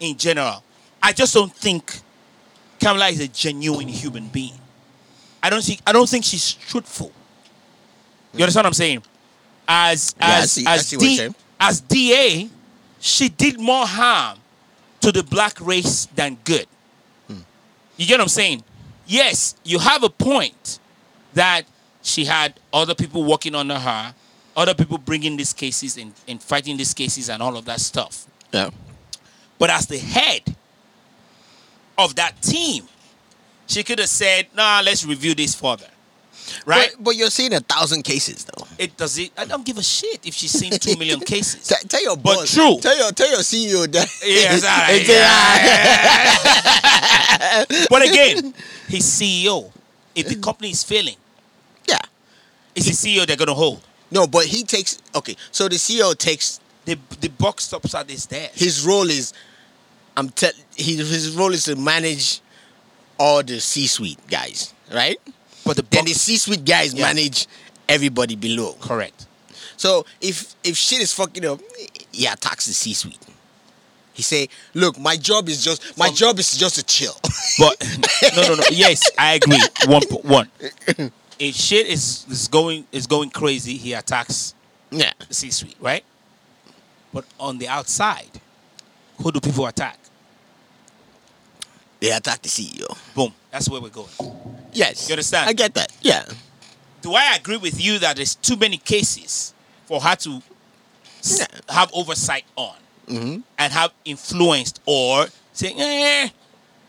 in general, I just don't think Kamala is a genuine human being. I don't think I don't think she's truthful. You understand what I'm saying? As
Yeah,
as
see-
as
see what you're
D, as DA, she did more harm to the black race than good. Hmm. You get what I'm saying? Yes, you have a point that she had other people working under her, other people bringing these cases and, and fighting these cases and all of that stuff.
Yeah.
But as the head of that team, she could have said, "Nah, let's review this further." Right?
But, but you're seeing a thousand cases though.
it does it. I don't give a shit if she's seen two million cases.
T- tell your boss.
But true.
Tell your tell your CEO that.
Yes, right,
It's-
but again, he's CEO. If the company is failing,
yeah.
it's the CEO they're gonna hold.
No, but he takes okay. So the CEO takes
The the buck stops at his desk.
his role is, I'm tell he his role is to manage all the C-suite guys, right?
But the
Then the C-suite guys
Yeah.
manage everybody below.
correct.
So if if shit is fucking up, he attacks the C-suite. He say, "Look, my job is just my
From-
job is just to chill."
But no, no, no. Yes, I agree. One, one. If shit is, is going is going crazy, he attacks
yeah.
the C-suite, right? But on the outside, who do people attack?
They attack the CEO.
Boom. That's where we're going.
Yes.
You understand?
I get that. Yeah.
Do I agree with you that there's too many cases for her to
Yeah.
have oversight on
Mm-hmm.
and have influenced or say, eh,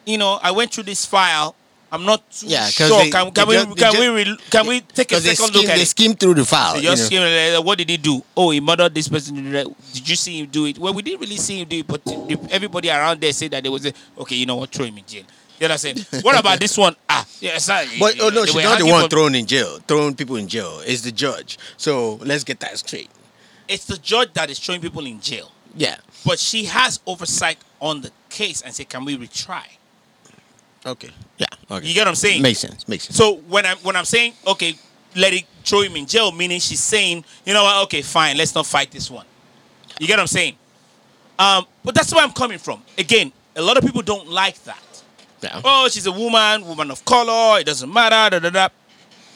you know, I went through this file. I'm not too
Yeah,
sure.
they-
can,
they
can we can
ju-
we re- can we take a second
skim,
look at
they
it?
skim through the file.
They
you
just
know.
came, uh, what did he do? Oh, he murdered this person. Did you see him do it? Well, we didn't really see him do it, but everybody around there said that there was okay. You know what? Throw him in jail. You know what I'm saying? What about this one? Ah, yes. Yeah,
But oh no, she's not the one thrown in jail. Throwing people in jail is the judge. So let's get that straight.
It's the judge that is throwing people in jail,
Yeah.
but she has oversight on the case and say, "Can we retry?"
Okay. Yeah. Okay.
You get what I'm saying?
Makes sense. Makes sense.
So when I'm when I'm saying okay, let it throw him in jail, meaning she's saying, you know what? Okay, fine, let's not fight this one. You get what I'm saying? Um, but that's where I'm coming from. Again, a lot of people don't like that.
yeah.
Oh, she's a woman, woman of color. It doesn't matter. Da, da, da.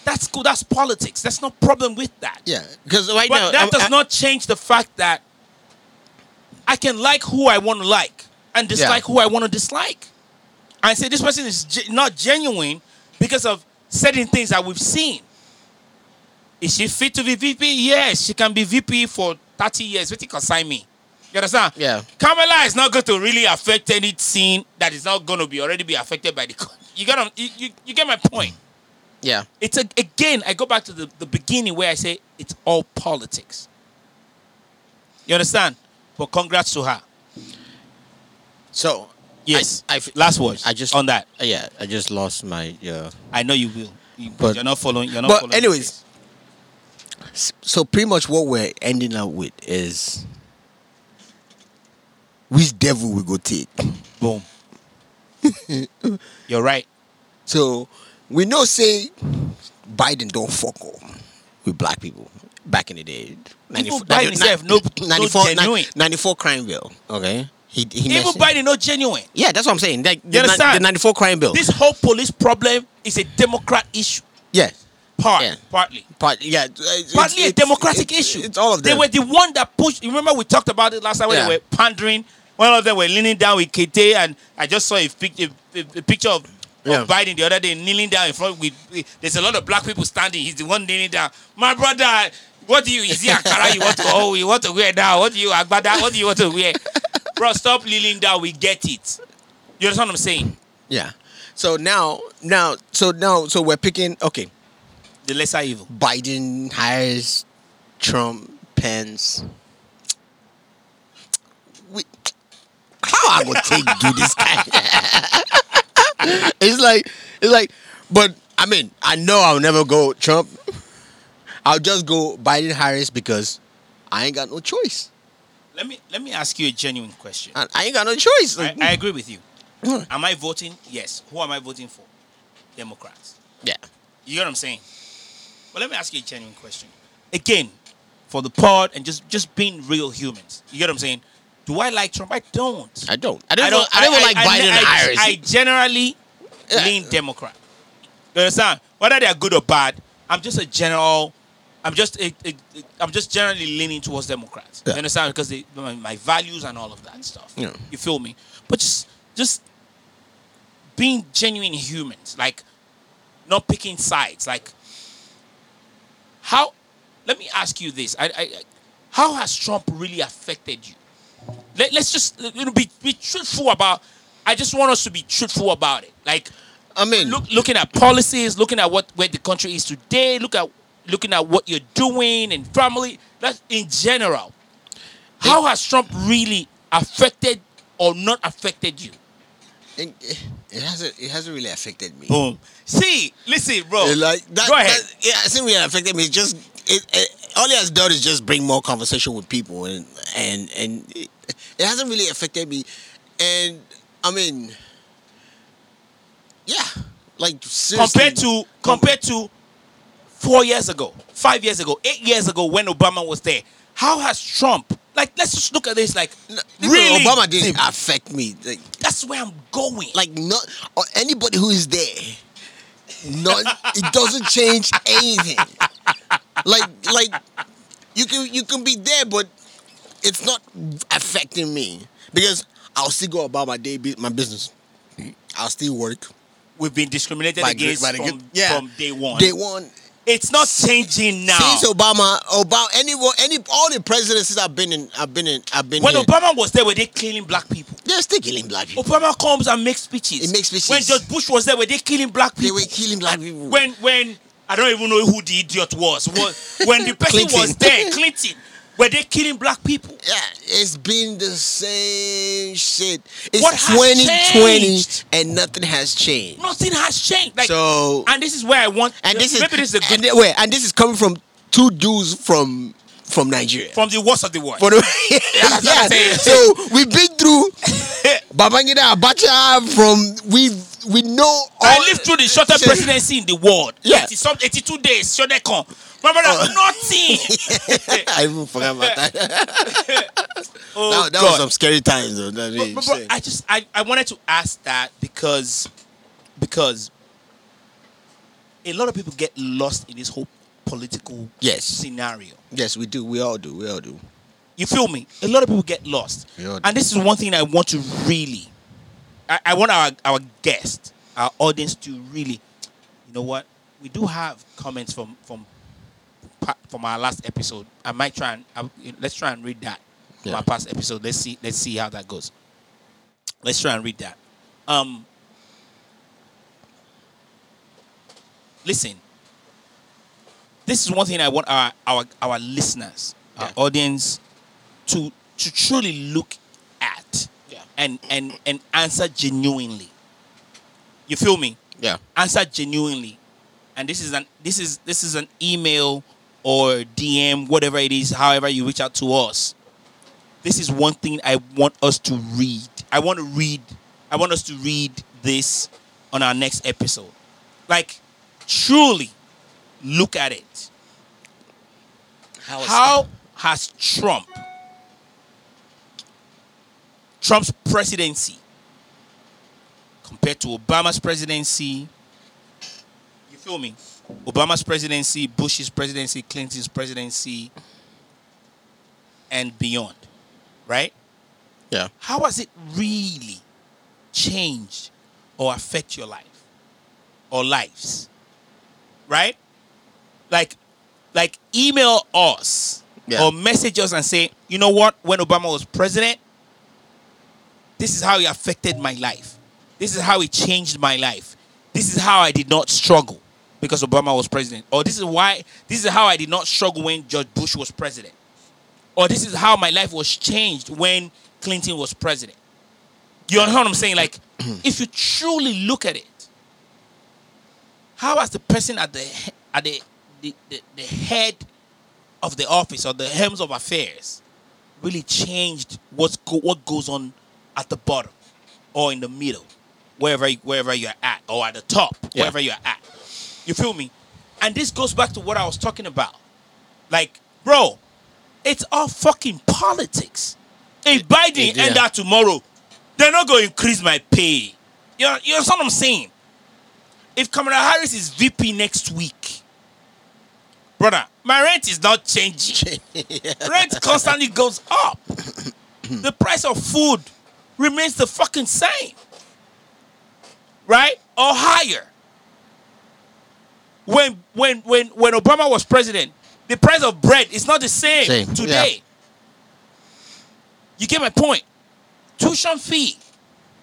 That's cool. That's politics. That's no problem with that.
Yeah. Because right
But
now
that
I'm-
does
I-
not change the fact that I can like who I want to like and dislike who I want to dislike. I say this person is ge- not genuine because of certain things that we've seen. Is she fit to be VP? Yes, she can be VP for 30 years. What you consign me? You understand?
Yeah.
Kamala is not going to really affect any scene that is not going to be already be affected by the. You get you, you, you get my point
Yeah.
it's a, again i go back to the, the beginning where i say it's all politics you understand but congrats to her
So
yes
I, I f-
last words
I just
on that
uh, yeah. I just lost my Yeah.
i know you will you,
But-
you're not following you're not
But
following
anyways, so pretty much what we're ending up with is which devil we go take.
boom you're right
So we know say Biden don't fuck up with black people back in the day.
Even Biden himself, no- no
94,
genuine.
94 crime bill. Okay. He, he
even biden not genuine
Yeah, that's what I'm saying. Like,
You
the, ni-
understand?
the 94 crime bill.
this whole police problem is a democrat issue
yeah.
part
Yeah.
partly
Part, yeah. it's-
partly a democratic
it's-
issue.
It's all of them.
They were the one that pushed. You remember we talked about it last time when
Yeah.
they were pandering. One of them were leaning down with Kente, and I just saw a, pic- a, a- a picture of, of
Yeah.
Biden the other day kneeling down in front. With, there's a lot of black people standing. He's the one kneeling down. My brother, what do you? Is he Ankara? You want to? Oh, you want to wear now? What do you Agbada? What do you want to wear? Bro, stop kneeling down. We get it. You understand what I'm saying?
yeah. So now, now, so now, so we're picking, okay,
The lesser evil.
Biden Harris Trump, Pence. We, how I gonna take do this guy? it's like it's like, but I mean, I know I'll never go Trump. I'll just go Biden Harris because I ain't got no choice.
Let me let me ask you a genuine question.
I, I ain't got no choice.
I, I agree with you.
Hmm.
Am I voting? Yes. Who am I voting for? Democrats.
yeah.
You get what I'm saying? But let me ask you a genuine question. Again, for the pod and just just being real humans. You get what I'm saying? Do I like Trump? I don't.
I don't. I don't. I don't, I don't even like Biden
I,
Harris.
I generally lean Democrat. You understand? Whether they are good or bad, I'm just a general. I'm just a, a, a- I'm just generally leaning towards Democrats.
Yeah.
You understand? Because they, my, my values and all of that stuff.
Yeah.
You feel me? But just just being genuine humans, like not picking sides. Like how? Let me ask you this: I, I, I- how has Trump really affected you? Let, let's just you know, be be truthful about. I just want us to be truthful about it. Like
I mean,
look, looking at policies, looking at what where the country is today, look at looking at what you're doing and family. That's in general. How has Trump really affected or not affected you?
it, it hasn't. It hasn't really affected me.
Boom. See, listen, bro.
Like that.
Go ahead.
that- yeah, it hasn't really affected me. It's just it, it. All it has done is just bring more conversation with people, and and and it, it hasn't really affected me. And I mean, yeah, like seriously,
compared to compared to four years ago, five years ago, eight years ago when Obama was there. How has Trump? Like, let's just look at this. Like,
really,
really,
Obama didn't affect me. Like,
That's where I'm going.
like not or anybody who is there. Not it doesn't change anything. Like like you can you can be there, but it's not affecting me because I'll still go about my day, my business. I'll still work.
we've been discriminated
By
against
by the
from,
yeah.
from day one.
Day one.
It's not changing now.
Since Obama, Obama, anyone, any, all the presidents that I've been in, I've been in, I've been
when Obama was there, were they killing black people?
they're still killing black people.
Obama comes and makes speeches.
He makes speeches.
When George Bush was there, were they killing black people?
They were killing black people.
when when I don't even know who the idiot was. When, when the person was there, Clinton, were they killing black people?
Yeah, it's been the same shit. It's
What has
2020
changed?
and nothing has changed.
Nothing has changed. Like,
so
and this is where I want.
and this is
maybe this is a good
and, wait, and this is coming from two dudes from from Nigeria.
from the worst of the worst.
The-
saying.
yeah, so we've been through Babangida Abacha from we we know all
I lived through the shortest presidency in the world.
Yeah.
80 some 82 days. Sure, they come. Remember that? Nothing.
I even forgot about that.
oh,
that, that was some scary times though. That
But- but- but. I just I, I wanted to ask that because because a lot of people get lost in this whole political
Yes.
scenario.
yes, we do. We all do. We all do.
You feel me? A lot of people get lost. And this is one thing I want to really I, I want our, our guest, our audience to really you know what? We do have comments from from from our last episode. I might try and I, let's try and read that from our past episode. Let's see let's see how that goes. Let's try and read that. Um listen. This is one thing I want our our, our listeners, our audience to to truly look at
Yeah.
and and and answer genuinely. You feel me?
Yeah.
Answer genuinely. And this is an this is this is an email or DM, whatever it is, however you reach out to us. This is one thing I want us to read. I want to read. I want us to read this on our next episode. Like, truly look at it.
How?
How has Trump, Trump's presidency, compared to Obama's presidency? You feel me? Obama's presidency, Bush's presidency, Clinton's presidency, and beyond, right?
Yeah.
How has it really changed or affect your life or lives? Right? Like, like email us
Yeah.
or message us and say, you know what? When Obama was president, this is how it affected my life. This is how it changed my life. This is how I did not struggle because Obama was president. Or this is why this is how I did not struggle when George Bush was president. Or this is how my life was changed when Clinton was president. You understand what I'm saying? Like, if you truly look at it, how has the person at the at the the, the, the head of the office or the helms of affairs really changed what's go, what goes on at the bottom or in the middle, wherever you- wherever you're at, or at the top,
Yeah.
wherever you're at. You feel me? And this goes back to what I was talking about. Like, bro, it's all fucking politics. If Biden
Yeah.
end that tomorrow, they're not going to increase my pay. You know, you understand what I'm saying? If Kamala Harris is VP next week, brother, my rent is not changing. Rent constantly goes up. the price of food remains the fucking same. Right? Or higher. When when when when Obama was president, the price of bread is not the same,
Same,
today. You get my point? Tuition fee.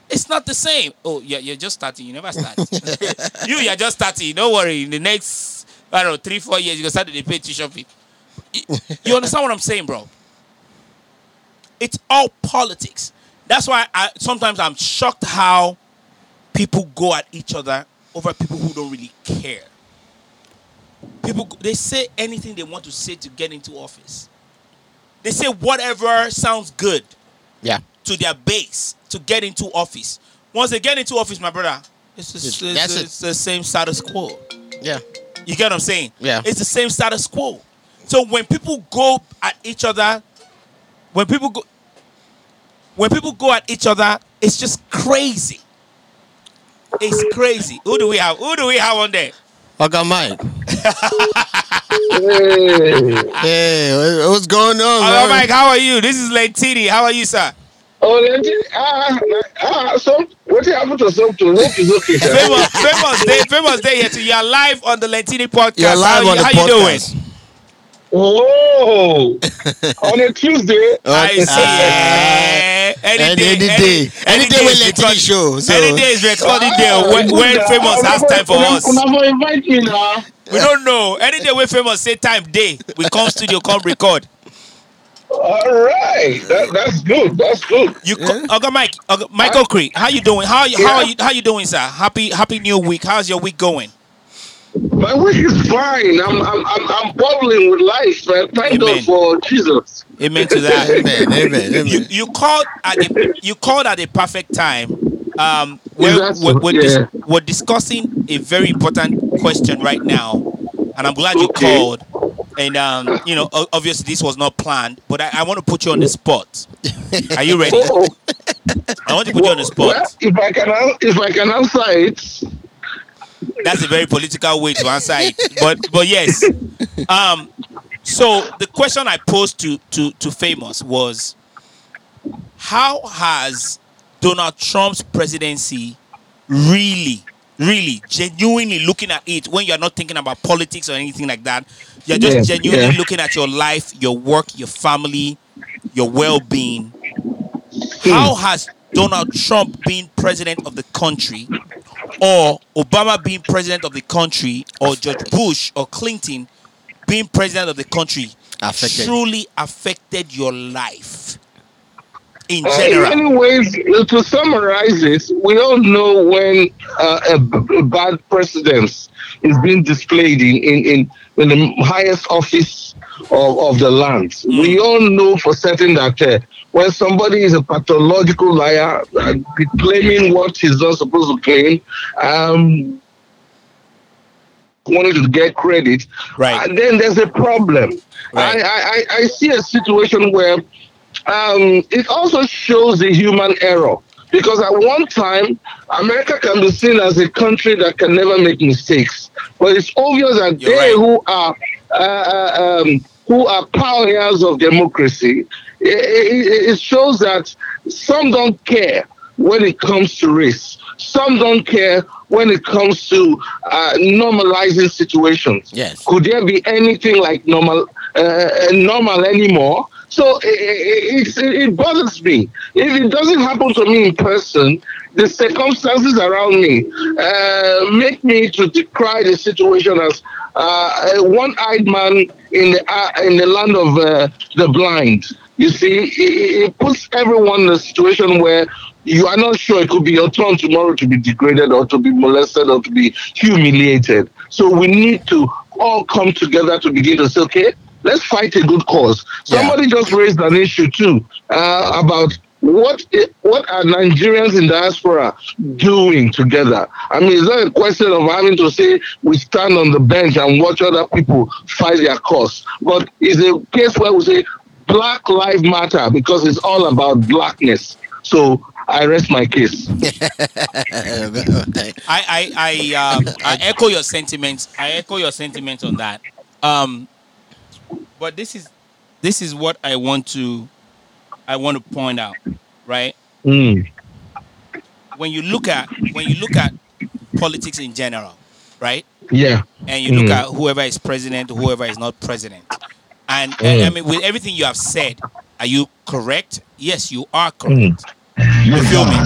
It's not the same. Oh, yeah, you're just starting. You never start. you, you're just starting. Don't worry. In the next, I don't know, three, four years, you're going to start to pay tuition fee. You- You understand what I'm saying, bro? It's all politics. That's why I sometimes I'm shocked how people go at each other over people who don't really care. People they say anything they want to say to get into office. They say whatever sounds good
Yeah.
to their base to get into office. Once they get into office, my brother, it's, the-
It's-
it's,
that's
the- it's the same status quo.
Yeah.
You get what I'm saying?
Yeah.
It's the same status quo. So when people go at each other, when people go, when people go at each other, it's just crazy. It's crazy. Who do we have? Who do we have on there?
Oga Mike.
Hey.
Hey, what's going on,
Hello,
man?
Mike. How are you? This is Lentini. How are you, sir?
Oh, Lenty, ah, ah, so what happened to something? Hope is okay. sir.
Famous, famous day, famous day here. too. You are live on the Lentini podcast.
You're live
how
on
you,
the
how you doing?
podcast.
Oh, on a Tuesday.
I
Okay.
see. Any,
Any-
day,
any day. Any day we let
record-
TV show, so-
Any day is recording day
Ah,
when, when famous has time for us.
Una for invite me now.
We don't know. Any day when famous say time day, we come studio, come record.
All right, that, that's good. That's good.
You,
Yeah.
co- Oga Mike, Oga, Michael Cree, how you doing? How are you, how are you? How you doing, sir? Happy Happy New Week. How's your week going?
My week is fine. I'm I'm I'm, I'm bubbling with life, man. Thank
Amen.
God for Jesus.
Amen to that.
Amen, amen, amen.
you you called at the you called at a perfect time. Um, we're,
Exactly,
we're, we're, dis-
yeah.
we're discussing a very important question right now, and I'm glad you
Okay.
called. And um, you know, obviously this was not planned, but I, I want to put you on the spot. Are you ready?
Oh,
I want to put you on the spot.
well, if I can if I can answer it,
That's a very political way to answer it. But but yes. Um so the question I posed to to to famous was how has Donald Trump's presidency really really genuinely looking at it when you're not thinking about politics or anything like that you're just
Yeah,
genuinely
yeah.
looking at your life your work your family your well-being how has Donald Trump being president of the country or Obama being president of the country or George Bush or Clinton being president of the country
Affected.
truly affected your life in
Uh,
general?
anyways, to summarize it, we all know when uh, a, b- a bad president is being displayed in, in, in, in the highest office of, of the land. We all know for certain that uh, when somebody is a pathological liar, be claiming what he's not supposed to claim, um, wanting to get credit,
Right.
uh, then there's a problem.
Right.
I, I, I- I see a situation where um, it also shows the human error because at one time America can be seen as a country that can never make mistakes, but it's obvious that
You're
they
right.
who are uh, uh, um, who are pioneers of democracy, it, it, shows that some don't care when it comes to race. Some don't care when it comes to uh, normalizing situations.
Yes.
Could there be anything like normal, uh, normal anymore? So it, it, it bothers me. If it doesn't happen to me in person, the circumstances around me uh, make me to decry the situation as uh, a one-eyed man in the uh, in the land of uh, the blind. You see, it, it puts everyone in a situation where you are not sure it could be your turn tomorrow to be degraded or to be molested or to be humiliated. So we need to all come together to begin to say, okay, let's fight a good cause.
Yeah.
Somebody just raised an issue too uh, about what what are Nigerians in diaspora doing together? I mean, it's not a question of having to say we stand on the bench and watch other people fight their cause, but it's a case where we say Black Lives Matter because it's all about blackness. So I rest my case.
I I I, um, I echo your sentiments. I echo your sentiments on that. Um, but this is this is what I want to I want to point out, right?
Mm.
When you look at when you look at politics in general, right?
Yeah.
And you look
Mm.
at whoever is president, whoever is not president, and, and I
Mm.
mean with everything you have said, are you correct? Yes, you are
Mm.
correct. You feel me?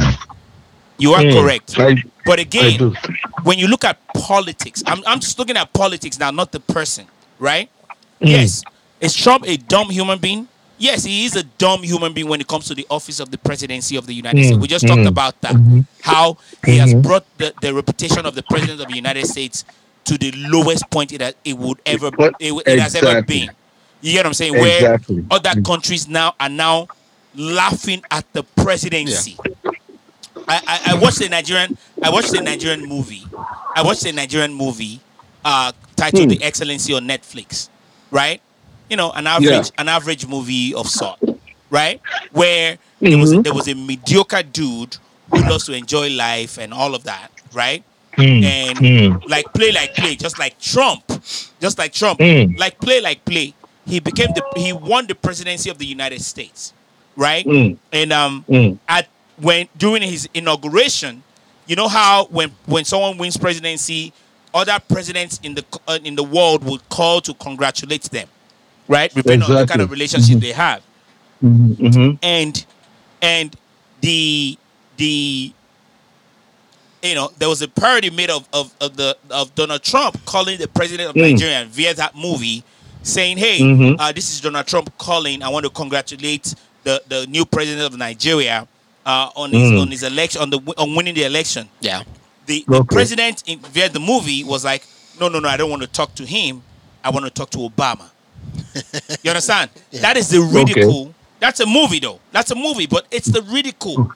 You are
Mm.
correct.
I,
But again, when you look at politics, I'm, I'm just looking at politics now, not the person, right?
Mm.
Yes. Is Trump a dumb human being? Yes, he is a dumb human being when it comes to the office of the presidency of the United
Mm,
States. We just talked
mm,
about that.
mhm.
How he has
Mhm.
brought the, the reputation of the president of the United States to the lowest point it, has, it would ever it, it has ever been. You get what I'm saying? Where
Exactly.
other countries now are now laughing at the presidency. I, I, I watched a Nigerian I watched a Nigerian movie. I watched a Nigerian movie uh, titled
Hmm.
The Excellency on Netflix. Right? You know, an average an average movie of sort. Right? Where there was
Mhm.
there was a mediocre dude who loves to enjoy life and all of that, right?
Mm.
And
Mm.
like play like play, just like Trump. Just like Trump.
Mm.
Like play like play. He became the he won the presidency of the United States. Right?
Mm.
And um
Mm.
at when during his inauguration, you know how when when someone wins presidency, other presidents in the uh, in the world would call to congratulate them, right? Depending on the kind of relationship
Mhm.
they have,
Mhm. Mhm.
and and the the you know there was a parody made of of, of the of Donald Trump calling the president of
Mm.
Nigeria via that movie, saying, "Hey,
Mhm.
uh, this is Donald Trump calling. I want to congratulate the the new president of Nigeria." Uh, on his
Mm.
on his election on the on winning the election,
Yeah.
the, the
Okay.
president in via the movie was like, no, no, no, I don't want to talk to him. I want to talk to Obama. you understand? That is the ridicule. That's a movie, though. That's a movie, but it's the ridicule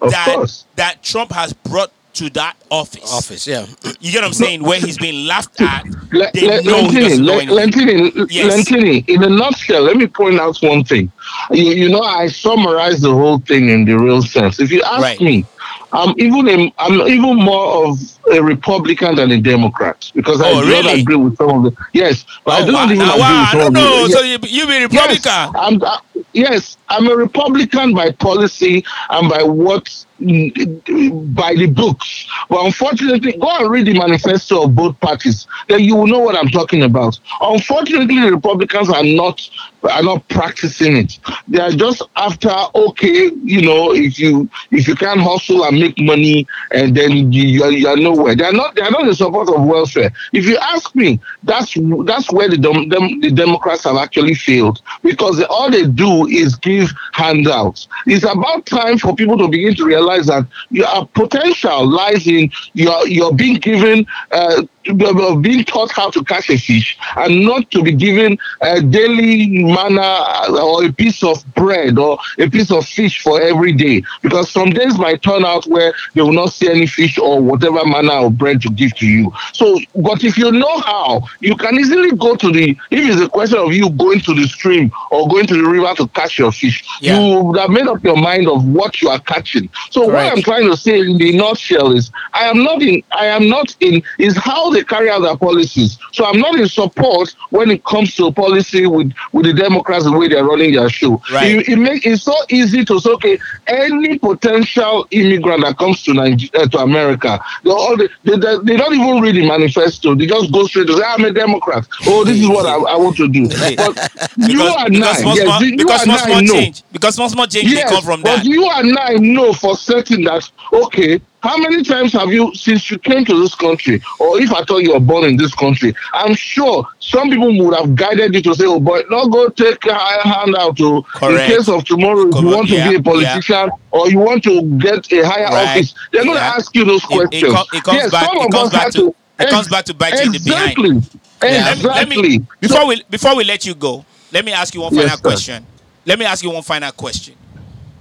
Of
that
course.
that Trump has brought to that office.
Office. Yeah.
You get what I'm saying? Where he's being laughed at.
Le-
They
Le-
know he
Lentini,
doesn't know
Le-
anything.
Lentini,
Yes.
Lentini, in a nutshell, let me point out one thing. You, you know, I summarized the whole thing in the real sense. If you ask
Right.
me, I'm even a, I'm even more of a Republican than a Democrat because I
Oh,
do
really?
not agree with some of the yes, but I
Oh,
do
wow.
not even
Now,
agree with
I
some
don't
of the-
know.
yes.
So you, you be Republican.
Yes, I'm, uh, yes, I'm a Republican by policy and by what by the books. But unfortunately, go and read the manifesto of both parties. Then you will know what I'm talking about. Unfortunately, the Republicans are not are not practicing it. They are just after okay, you know, if you if you can hustle and make money, and then you, you, are, you are nowhere. They are not. They are not in support of welfare. If you ask me, that's that's where the dem, the Democrats have actually failed because they, all they do is give handouts. It's about time for people to begin to realize that your potential lies in your you're being given. Uh, being taught how to catch a fish and not to be given a daily manna or a piece of bread or a piece of fish for every day. Because some days might turn out where they will not see any fish or whatever manner of bread to give to you. So but if you know how you can easily go to the if it's a question of you going to the stream or going to the river to catch your fish
Yeah.
you have made up your mind of what you are catching. So what i'm trying to say in the nutshell is i am not in i am not in is how they carry out their policies so i'm not in support when it comes to policy with with the democrats the way they're running their show
Right.
it, it make it's so easy to say okay any potential immigrant that comes to nigeria eh, to america they, all they, they, they, they don't even read the manifesto they just go straight to say i'm a democrat oh this is what i, I want to do but you
because,
and
because
i
small,
yes,
small,
you
because
and
small,
I know
change. Because small, small change they come from
but
that.
you and I know for certain that okay, how many times have you since you came to this country, or if at all you were born in this country? I'm sure some people would have guided you to say, "Oh boy, not go take a higher handout to in case of tomorrow if
Come
you
on,
want to
yeah,
be a
yeah.
politician or you want to get a higher
Right,
office." They're going to
yeah.
ask you those
It-
questions.
it, com- it comes
Yes,
back. It comes back
had
to. It comes back to bite you in the behind.
exactly,
Yeah, let me- let me-
exactly.
before we before we let you go, let me ask you one
Yes,
final
sir.
question. Let me ask you one final question,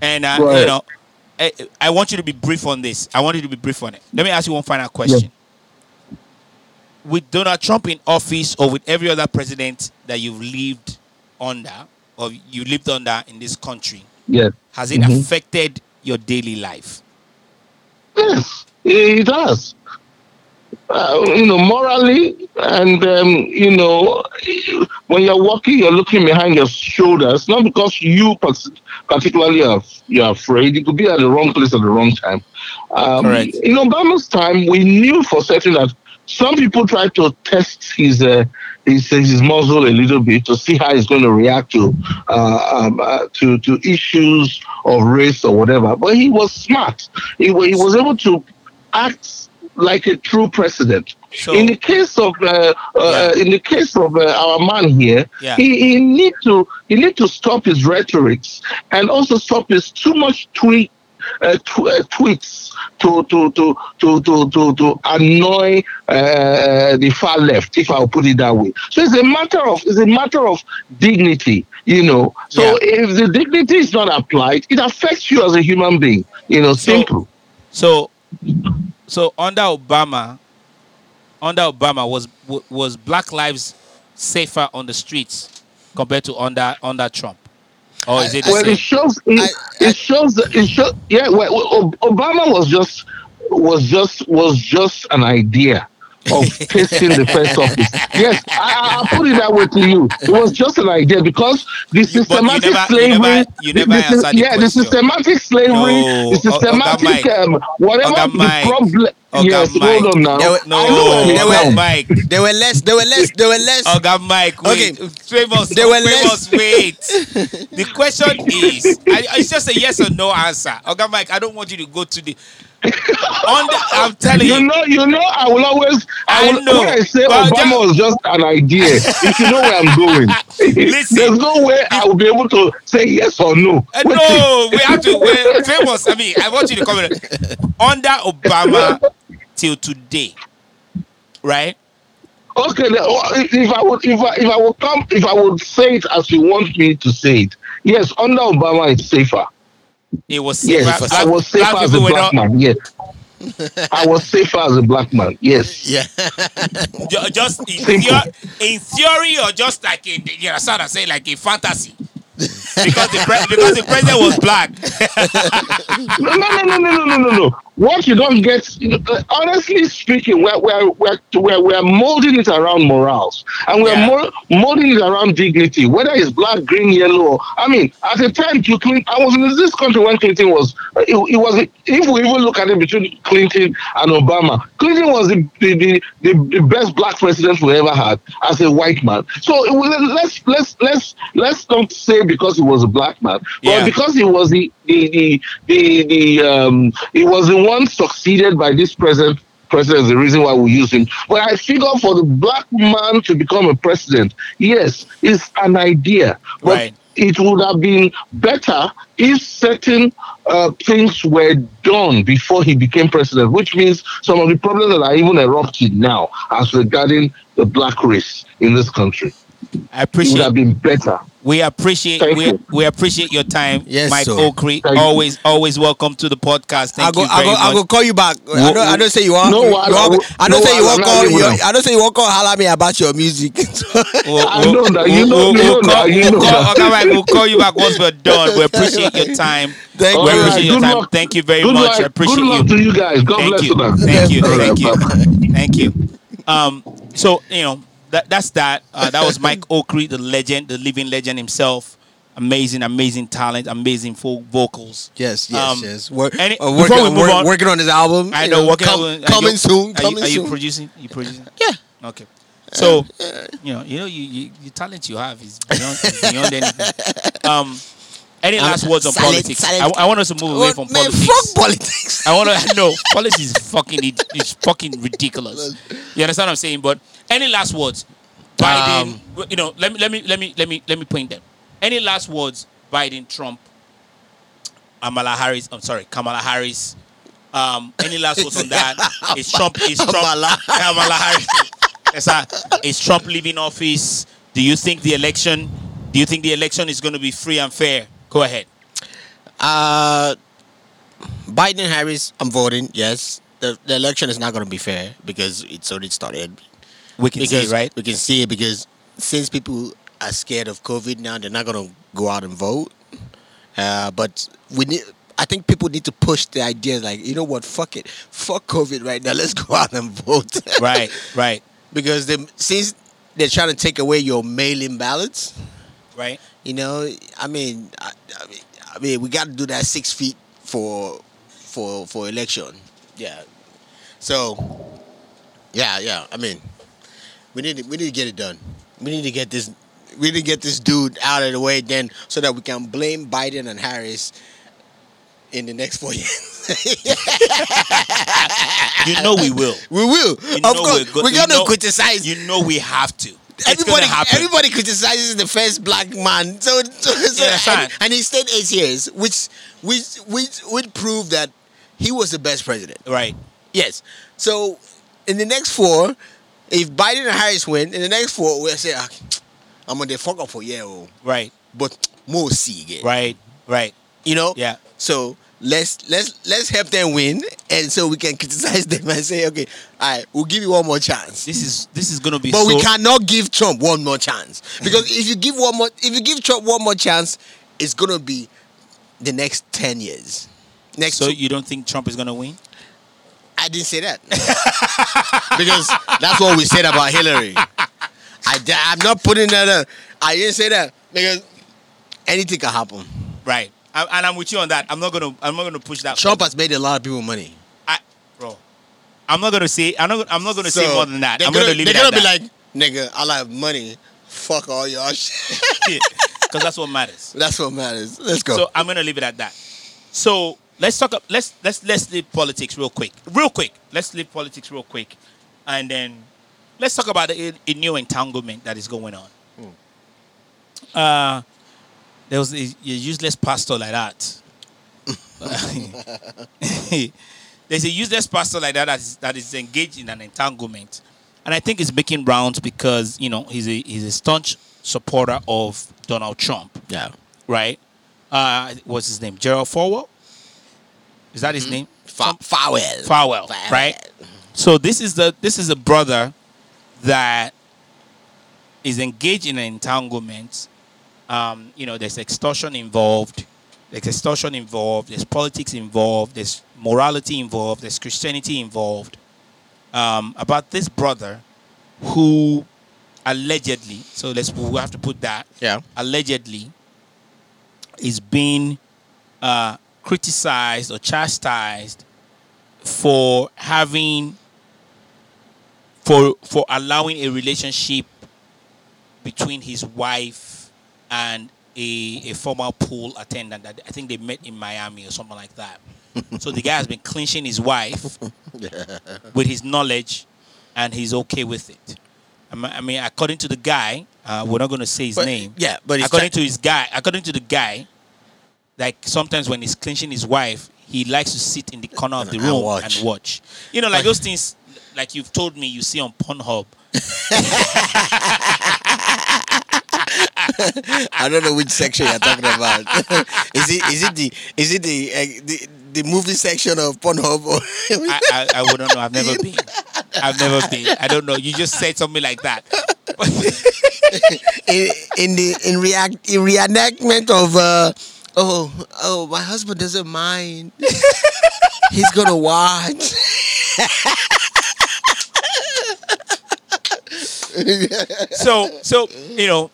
and uh, you know, I, I want you to be brief on this. I want you to be brief on it. Let me ask you one final question. With Donald Trump in office, or with every other president that you've lived under, or you lived under in this country,
Yes.
has it
Mhm.
affected your daily life?
Yes, it does. Uh, you know, morally, and um, you know, when you're walking, you're looking behind your shoulders. Not because you particularly are you're afraid. You could be at the wrong place at the wrong time. Um,
Correct.
In Obama's time, we knew for certain that some people tried to test his uh, his his muzzle a little bit to see how he's going to react to uh, um, uh, to to issues of race or whatever. But he was smart. He, he was able to act like a true president. In the case of uh, uh, in the case of uh, our man here,
Yeah.
he, he need to he need to stop his rhetorics and also stop his too much tweet uh, tw- uh, tweets to to to to to to, to annoy uh, the far left, if I'll put it that way. So it's a matter of it's a matter of dignity, you know. So
Yeah.
if the dignity is not applied, it affects you as a human being. You know,
So-
simple.
So, so under Obama, under Obama was was Black lives safer on the streets compared to under under Trump, or is it the
well,
same?
it shows. It,
I- I-
it shows. It shows. Yeah. Well, well, Obama was just was just was just an idea of tasting the first office. Yes, I, I, I'll put it that way to you. It was just an idea because the
you
systematic
never- you
slavery.
never- you never
the,
the
yeah, the systematic slavery,
No,
the systematic um, whatever the problem.
Oga
Yes,
Mike.
hold on now.
There were-
No,
I know
there were-
from.
Mike.
There were less. There were less. There were less.
Oga Mike, wait.
Okay.
Famous,
They were
famous,
less-
wait. The question is, I- it's just a yes or no answer. Oga Mike, I don't want you to go to the. On the, I'm telling
You
you,
know, you know, I will always. I,
I
will,
know,
When I say
but
Obama
just-
was just an idea, if you know where I'm going,
Listen.
there's no way I will be able to say yes or no.
Uh, no, we have to. We're famous. I mean, I want you to comment. Under Obama till today, right?
Okay, then, if I would, if I, if I would come, if I would say it as you want me to say it, yes, under Obama it's safer.
It was safer.
Yes,
black,
I was safer
black
as a black
not
man. Yes, I was safer as a black man. Yes.
Yeah.
just in,
Simple.
theo- in theory or just like in you know, sort of say like a fantasy. because the pre- because the president was black.
no, no, no, no, no, no, no, no. What you don't get, you know, honestly speaking, we're, we're, we're, we're, we're molding it around morals and we're
Yeah.
mol- molding it around dignity, whether it's black, green, yellow. I mean, at the time, you Clinton, I was in this country when Clinton was, it, it was, if we even look at it between Clinton and Obama, Clinton was the, the, the, the, best black president we ever had as a white man. So was, let's, let's, let's, let's not say because he was a black man, but
Yeah.
because he was the, the, the, the, the um, he was the one succeeded by this present president is the reason why we use him. But I figure for the black man to become a president, yes, it's an idea. But
Right.
it would have been better if certain uh, things were done before he became president, which means some of the problems that are even erupting now as regarding the black race in this country
I
it would
appreciate.
have been better.
We appreciate.
Thank
We,
you.
we appreciate your time,
Yes,
Mike
sir.
Okri.
Thank you.
Always, always welcome to the podcast. Thank
I go,
you
I
very
go,
much.
I go call you back. I don't, I don't say you want.
No,
you
I-
want-
I-
I don't
no,
say you
I-
want
I'm
call. You, I don't say you want call holler me about your music.
We'll,
I know that. You know- you know that. You
we'll
know
call,
that.
okay, we'll call you back once we're done. We appreciate your time.
Thank
we
All
you.
right,
appreciate your
good
time.
luck.
Thank you very
Good
much.
luck,
I appreciate
good
you.
luck to you guys. God
Thank
bless
you.
you.
Thank you. Thank you. Thank you. Um, so you know that that's that. Uh, that was Mike Okri, the legend, the living legend himself. Amazing, amazing talent, amazing folk vocals.
Yes, yes,
Um,
yes. Work,
any-
uh, working,
we
work-
on-
working on this album.
I
you
know. Working
com-
on-
coming
you-
soon.
Are you, are you producing? You producing?
Yeah.
Okay. So, you know, you know, you, you the talent you have is beyond, beyond anything. Um, any
Um,
last words on
silent-
politics?
silent-
I, I want us to move away from
man,
politics.
fuck politics.
I want to know politics is fucking it, it's fucking ridiculous. You understand what I'm saying? But any last words? Biden,
Um,
you know, let me let me let me let me let me point them. Any last words? Biden, Trump, Kamala Harris. I'm sorry, Kamala Harris. Um, any last words on that? Is Trump? Is Trump?
Kamala.
Kamala Harris. Yes, sir. Is Trump leaving office? Do you think the election? Do you think the election is going to be free and fair? Go ahead.
Uh, Biden Harris, I'm voting. Yes, the, the election is not going to be fair because it's already started.
We can
because
see, right?
we can see it because since people are scared of COVID now. They're not gonna go out and vote. Uh, but we need. I think people need to push the idea, like you know what, fuck it, fuck COVID right now. Let's go out and vote.
Right, right,
because they, since they're trying to take away your mail-in ballots,
right.
you know, I mean, I, I mean, I mean, we got to do that six feet for for for election. Yeah. So, yeah, yeah. I mean, we need to, we need to get it done. We need to get this we need to get this dude out of the way then, so that we can blame Biden and Harris in the next four years.
You know we will.
we will,
You
of course.
go-
We're
you
gonna criticize
You know we have to. It's
everybody, everybody criticizes the first black man. So, so, so
Yeah,
and, and he stayed eight years, which which which would prove that he was the best president.
Right.
Yes. So in the next four, if Biden and Harris win, in the next four, we'll say, ah, I'm gonna fuck up for yeah, oh,
Right.
but more see again.
Right. Right.
You know.
Yeah.
So let's let's let's help them win, and so we can criticize them and say, okay, all right, we'll give you one more chance.
This is this is gonna be.
But
so,
we cannot give Trump one more chance because if you give one more, if you give Trump one more chance, it's gonna be the next ten years. Next,
So
two-
you don't think Trump is gonna win?
I didn't say that because that's what we said about Hillary. I, I'm not putting that. Up. I didn't say that because anything can happen.
Right. I, and I'm with you on that. I'm not gonna. I'm not gonna push that.
Trump has made a lot of people money.
I, bro. I'm not gonna say. I'm not. I'm not gonna say more than that.
They're
I'm
gonna,
gonna, leave
they're gonna be
that.
like, nigga, I have money. Fuck all y'all shit.
because that's what matters.
That's what matters. Let's go.
So I'm gonna leave it at that. So let's talk. up- Let's let's let's leave politics real quick. Real quick. Let's leave politics real quick, and then let's talk about a, a new entanglement that is going on. Uh, there was a, a useless pastor like that. There's a useless pastor like that that is, that is engaged in an entanglement, and I think it's making rounds because you know he's a he's a staunch supporter of Donald Trump
yeah.
right? Uh, what's his name? Gerald Falwell. Is that his name?
Fa- Farwell.
Farwell, right? So this is the this is a brother that is engaged in an entanglement. Um, you know, there's extortion involved. There's extortion involved. There's politics involved. There's morality involved. There's Christianity involved. Um, about this brother who allegedly, so let's we have to put that
Yeah.
allegedly is being uh, criticized or chastised for having for for allowing a relationship between his wife and a, a former pool attendant that I think they met in Miami or something like that. so the guy has been clinching his wife with his knowledge and he's okay with it. I mean- according to the guy, uh, we're not going to say his
But-
name.
yeah, but
according to his guy, according to the guy, like sometimes when he's clinching his wife, he likes to sit in the corner of the room
watch.
and watch. You know, like
Like-
those things, like you've told me you see on Pornhub.
I don't know which section you're talking about. is it is it the is it the uh, the, the movie section of Pornhub or
I, I, I wouldn't know. I've never been. I've never been. I don't know. You just said something like that.
in, in the in react in reenactment of uh oh oh my husband doesn't mind. He's gonna watch.
so, so you know,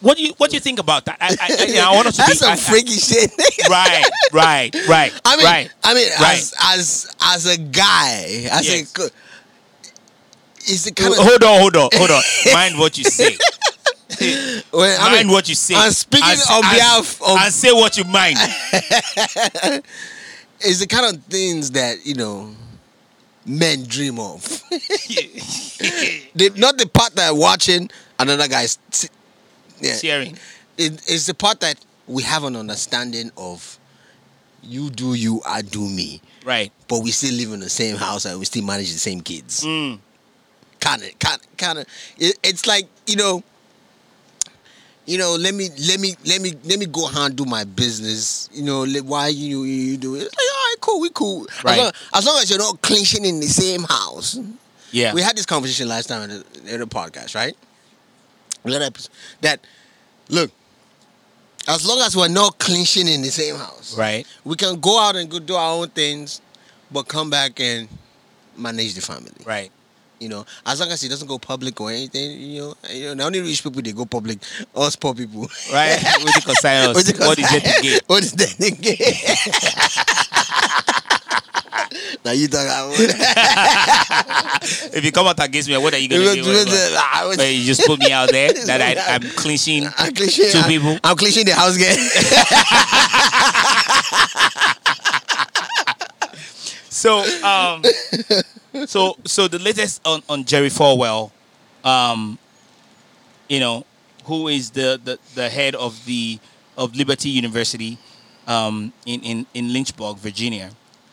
what do you what do you think about that? I, I, I, yeah, I want us to
That's
be
some
I-
freaky shit.
right, right, right.
I mean,
right.
I mean,
Right.
as as as a guy, as
Yes.
a is the kind of
hold on, hold on, hold on. Mind what you say.
Well, I
mind
mean,
what you say.
I'm speaking
And-
on
and-
behalf of
and say what you mind.
is the kind of things that you know men dream of. the, not the part that I'm watching another guy's. Yeah,
Sharing.
it, it's the part that we have an understanding of. You do you, I do me,
Right.
but we still live in the same house and we still manage the same kids.
Mm.
Kind of, kind, kind of. It, it's like you know. You know, let me, let me, let me, let me go handle my business. You know, let, why you you do it? Like, all right, cool, we cool.
Right.
As, long, as long as you're not clinching in the same house.
Yeah.
We had this conversation last time in the, in the podcast, right? Lot that look. As long as we're not clinching in the same house,
Right.
we can go out and go do our own things, but come back and manage the family.
Right.
You know, as long as it doesn't go public or anything, you know, you know, the only rich people they go public, us poor people.
Right. What you concern us?
What
is it to?
What is that to now you talk about
If you come out against me, what are you gonna do? Wait, you just put me out there that I, I'm clinching
I'm clinching.
two
I'm,
people.
I'm clinching the house game.
So, um, so, so the latest on, on Jerry Falwell, um, you know, who is the, the, the head of the of Liberty University um, in, in in Lynchburg, Virginia.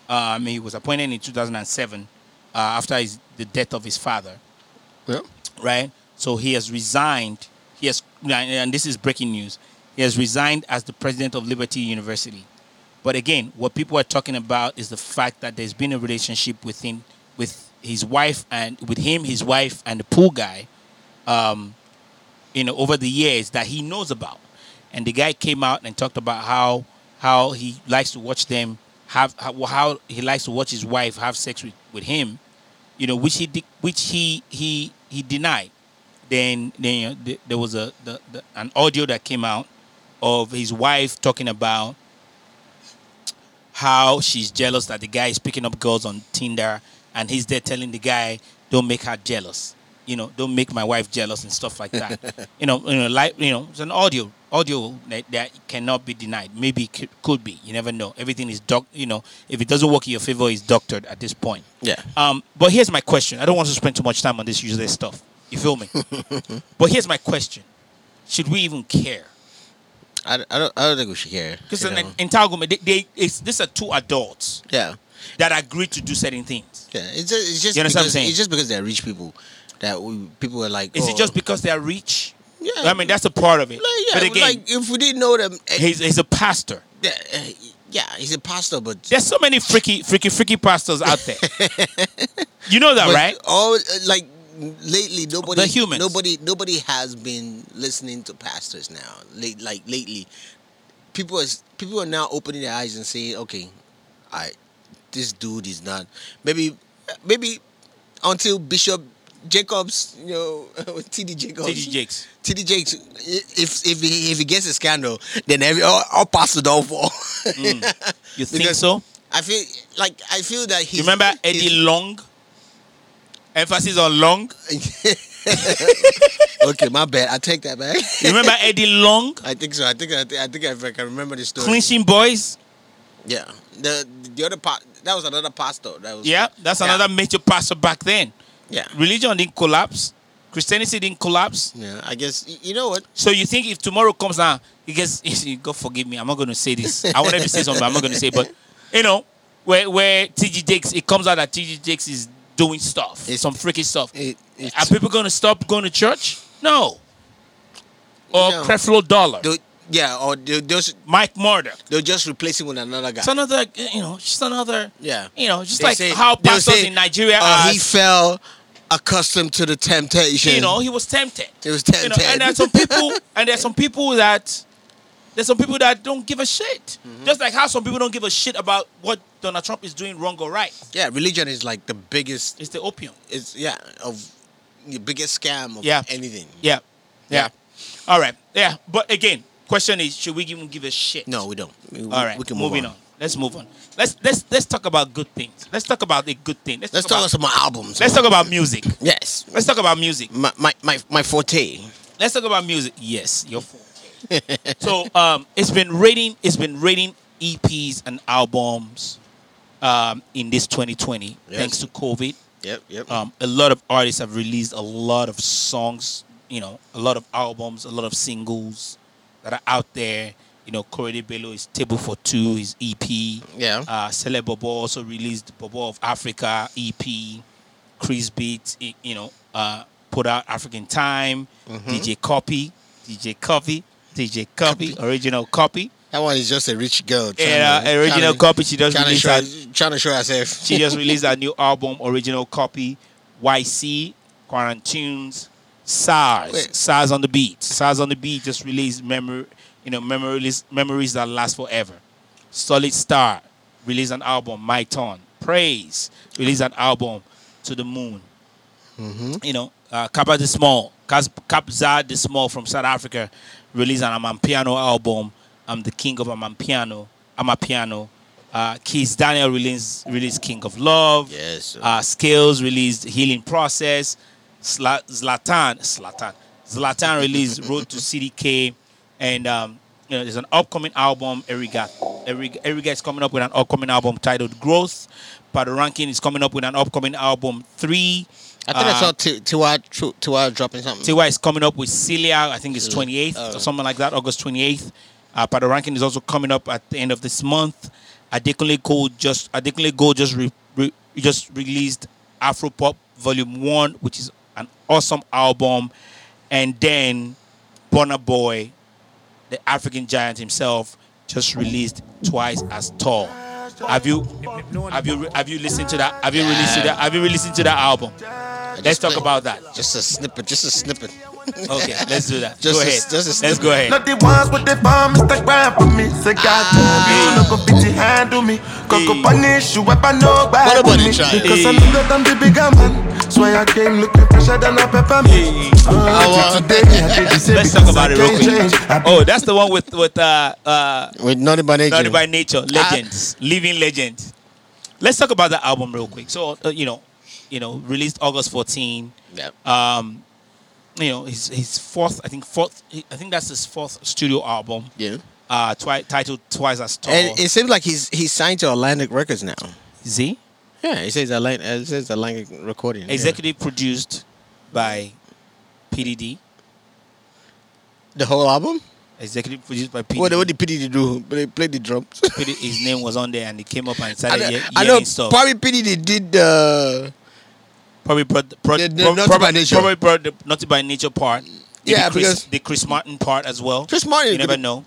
Um, he was appointed in 2007 uh, after his, the death of his father.
yeah.
right? So he has resigned. He has, and this is breaking news. He has resigned as the president of Liberty University. But again, what people are talking about is the fact that there's been a relationship within with his wife and with him, his wife, and the pool guy, um, you know, over the years that he knows about. And the guy came out and talked about how how he likes to watch them have how, how he likes to watch his wife have sex with, with him you know, which he de- which he he he denied. Then then you know, th- there was a the, the, an audio that came out of his wife talking about how she's jealous that the guy is picking up girls on Tinder, and he's there telling the guy, "Don't make her jealous." You know, don't make my wife jealous and stuff like that. you know, you know, like you know, it's an audio audio that, that cannot be denied. Maybe it could, could be. You never know. Everything is doc. You know, if it doesn't work in your favor, it's doctored at this point.
Yeah.
Um, but here's my question. I don't want to spend too much time on this useless stuff. You feel me? but here's my question: Should we even care?
I, I don't. I don't think we should care.
Because
know.
entanglement, they, they it's, these are two adults
yeah.
that agreed to do certain things.
Yeah. It's just. It's just
You understand what I'm
because,
saying?
It's just because they're rich people that we, people are like.
Is
oh,
it just because they are rich?
Yeah.
I mean, that's a part of it.
Like, yeah,
but again,
like if we didn't know them, eh,
he's, he's a pastor.
yeah, eh, yeah, he's a pastor, but
There's so many freaky, freaky, freaky pastors out there. you know that,
but
right?
All uh, like lately, nobody,
The humans.
nobody, nobody has been listening to pastors now. Late, like lately, people is people are now opening their eyes and saying, okay, I, this dude is not maybe, maybe until Bishop Jacobs, you know, T.D. Jacobs,
TD Jakes.
T.D. Jakes, if if he if he gets a scandal, then every all, all pastors don't fall. Mm.
You think so?
I feel like I feel that he.
Remember Eddie Long? Emphasis on Long.
okay, my bad. I take that back.
You remember Eddie Long?
I think so. I think I think I, think I can remember the story.
Clinching boys?
Yeah. The the other part that was another pastor. That was
Yeah, that's
Yeah.
another major pastor back then.
Yeah.
Religion didn't collapse. Christianity didn't collapse.
Yeah. I guess you know what?
So you think if tomorrow comes down, he gets God forgive me, I'm not gonna say this. I wanted to say something, I'm not gonna say, but you know, where where TG Jakes it comes out that TG Jakes is doing stuff.
It's-
some freaky stuff.
It,
Are people gonna stop going to church? No. Or
No.
Creflo Dollar.
yeah, or they'll just
Mike Murdock.
they'll just replace him with another guy.
It's another you know, just another
yeah.
you know, just
They
like
say-
how pastors
say,
in Nigeria
oh,
are
he fell accustomed to the temptation.
you know, he was tempted.
he was
You
tempted.
know, and there's some people, and there's some people that there's some people that don't give a shit.
Mm-hmm.
Just like how some people don't give a shit about what Donald Trump is doing wrong or right.
yeah, religion is like the biggest.
It's the opium.
It's yeah of the biggest scam of
Yeah.
anything.
Yeah. Yeah.
Yeah.
All right. Yeah. But again, question is, should we even give a shit?
No, we don't. We,
All right.
we can move
moving
on.
on. Let's move on. Let's let's let's talk about good things. Let's talk about a good thing. Let's,
Let's
talk,
talk
about,
about some albums.
let's talk about music.
Yes,
Let's talk about music.
my my my, my forte.
Let's talk about music. Yes, your fault. So um, it's been rating. It's been rating EPs and albums um, in this 2020
Yes.
thanks to COVID.
Yep, yep.
Um, a lot of artists have released a lot of songs. You know, a lot of albums, a lot of singles that are out there. You know, Corey Bello is Table for Two, his EP.
yeah.
Uh, Cele Bobo also released Bobo of Africa EP. Chris Beat, you know, uh, put out African Time.
Mm-hmm.
DJ Cuppy, DJ Cuppy, DJ Cuppy, original copy.
that one is just a rich girl.
And uh, original copy. She just
Trying to,
released
show,
her,
trying to show herself.
she just released a new album, original copy. YC, Quarantunes, Sarz,
Wait.
Sarz on the beat. Sarz on the beat just released memory, you know, memories, memories that last forever. Solid Star released an album, My Turn. Praise released an album, To the Moon. You know, uh, Kappa the Small, Kabza De Small from South Africa released an Amapiano album. I'm the King of Amapiano. Amapiano. Uh, Kizz Daniel released released King of Love.
Yes.
Uh, Skales released Healing Process. Sla- Zlatan, Zlatan, Zlatan released Road to CDK, and um, you know there's an upcoming album. Erigga, Erigga, Erigga is coming up with an upcoming album titled Growth. Ranking is coming up with an upcoming album Three.
I think I
Uh,
saw Tiwa Tiwa dropping something.
Tiwa is coming up with Celia, I think it's 28th
Oh.
or something like that, August 28th. Uh, Patoranking is also coming up at the end of this month. Adekunle Gold just Adekunle Gold just re, re, just released Afro Pop Volume One, which is an awesome album, and then Burna Boy, the African giant himself, just released Twice as Tall. Have you have you have you listened to that? Have you released to that? Have you listened to that album? Let's talk about that.
Just a snippet. Just a snippet.
Okay, let's do that.
Just
go
a-
ahead.
just a
let's go ahead.
Not the ones with the bomb, Mr. Grind for me. Say, God damn, you no go fit to handle me. Go go punish you, weapon no bad
What about
me.
the try?
Because I'm bigger than the bigger man. So I came looking fresher than a peppermint.
Hey.
Uh, today, I did the same
Let's talk about it real quick. Oh, that's the one with with uh uh
With Naughty by Nature.
Naughty by Nature legends, living legends. Let's talk about the album real quick. So uh, you know, you know, released August 14.
Yeah.
Um, you know, his his fourth, I think fourth, I think that's his fourth studio album.
yeah.
Uh, twi- titled Twice as Tall.
And it seems like he's he's signed to Atlantic Records now.
Z,
Yeah, he says Atlantic. It uh, says Atlantic Recording. yeah.
executive produced by PDD.
The whole album.
Executive produced by PDD.
What, what did PDD do? Play, play the drums.
PD his name was on there, and he came up and
I
started
know,
ye-
I know
stuff.
probably PDD did the.
Probably brought, brought,
The- the Naughty
probably,
by Nature.
probably brought the Naughty by Nature part.
Yeah,
Chris,
because-
the Chris Martin part as well.
Chris Martin
You never know.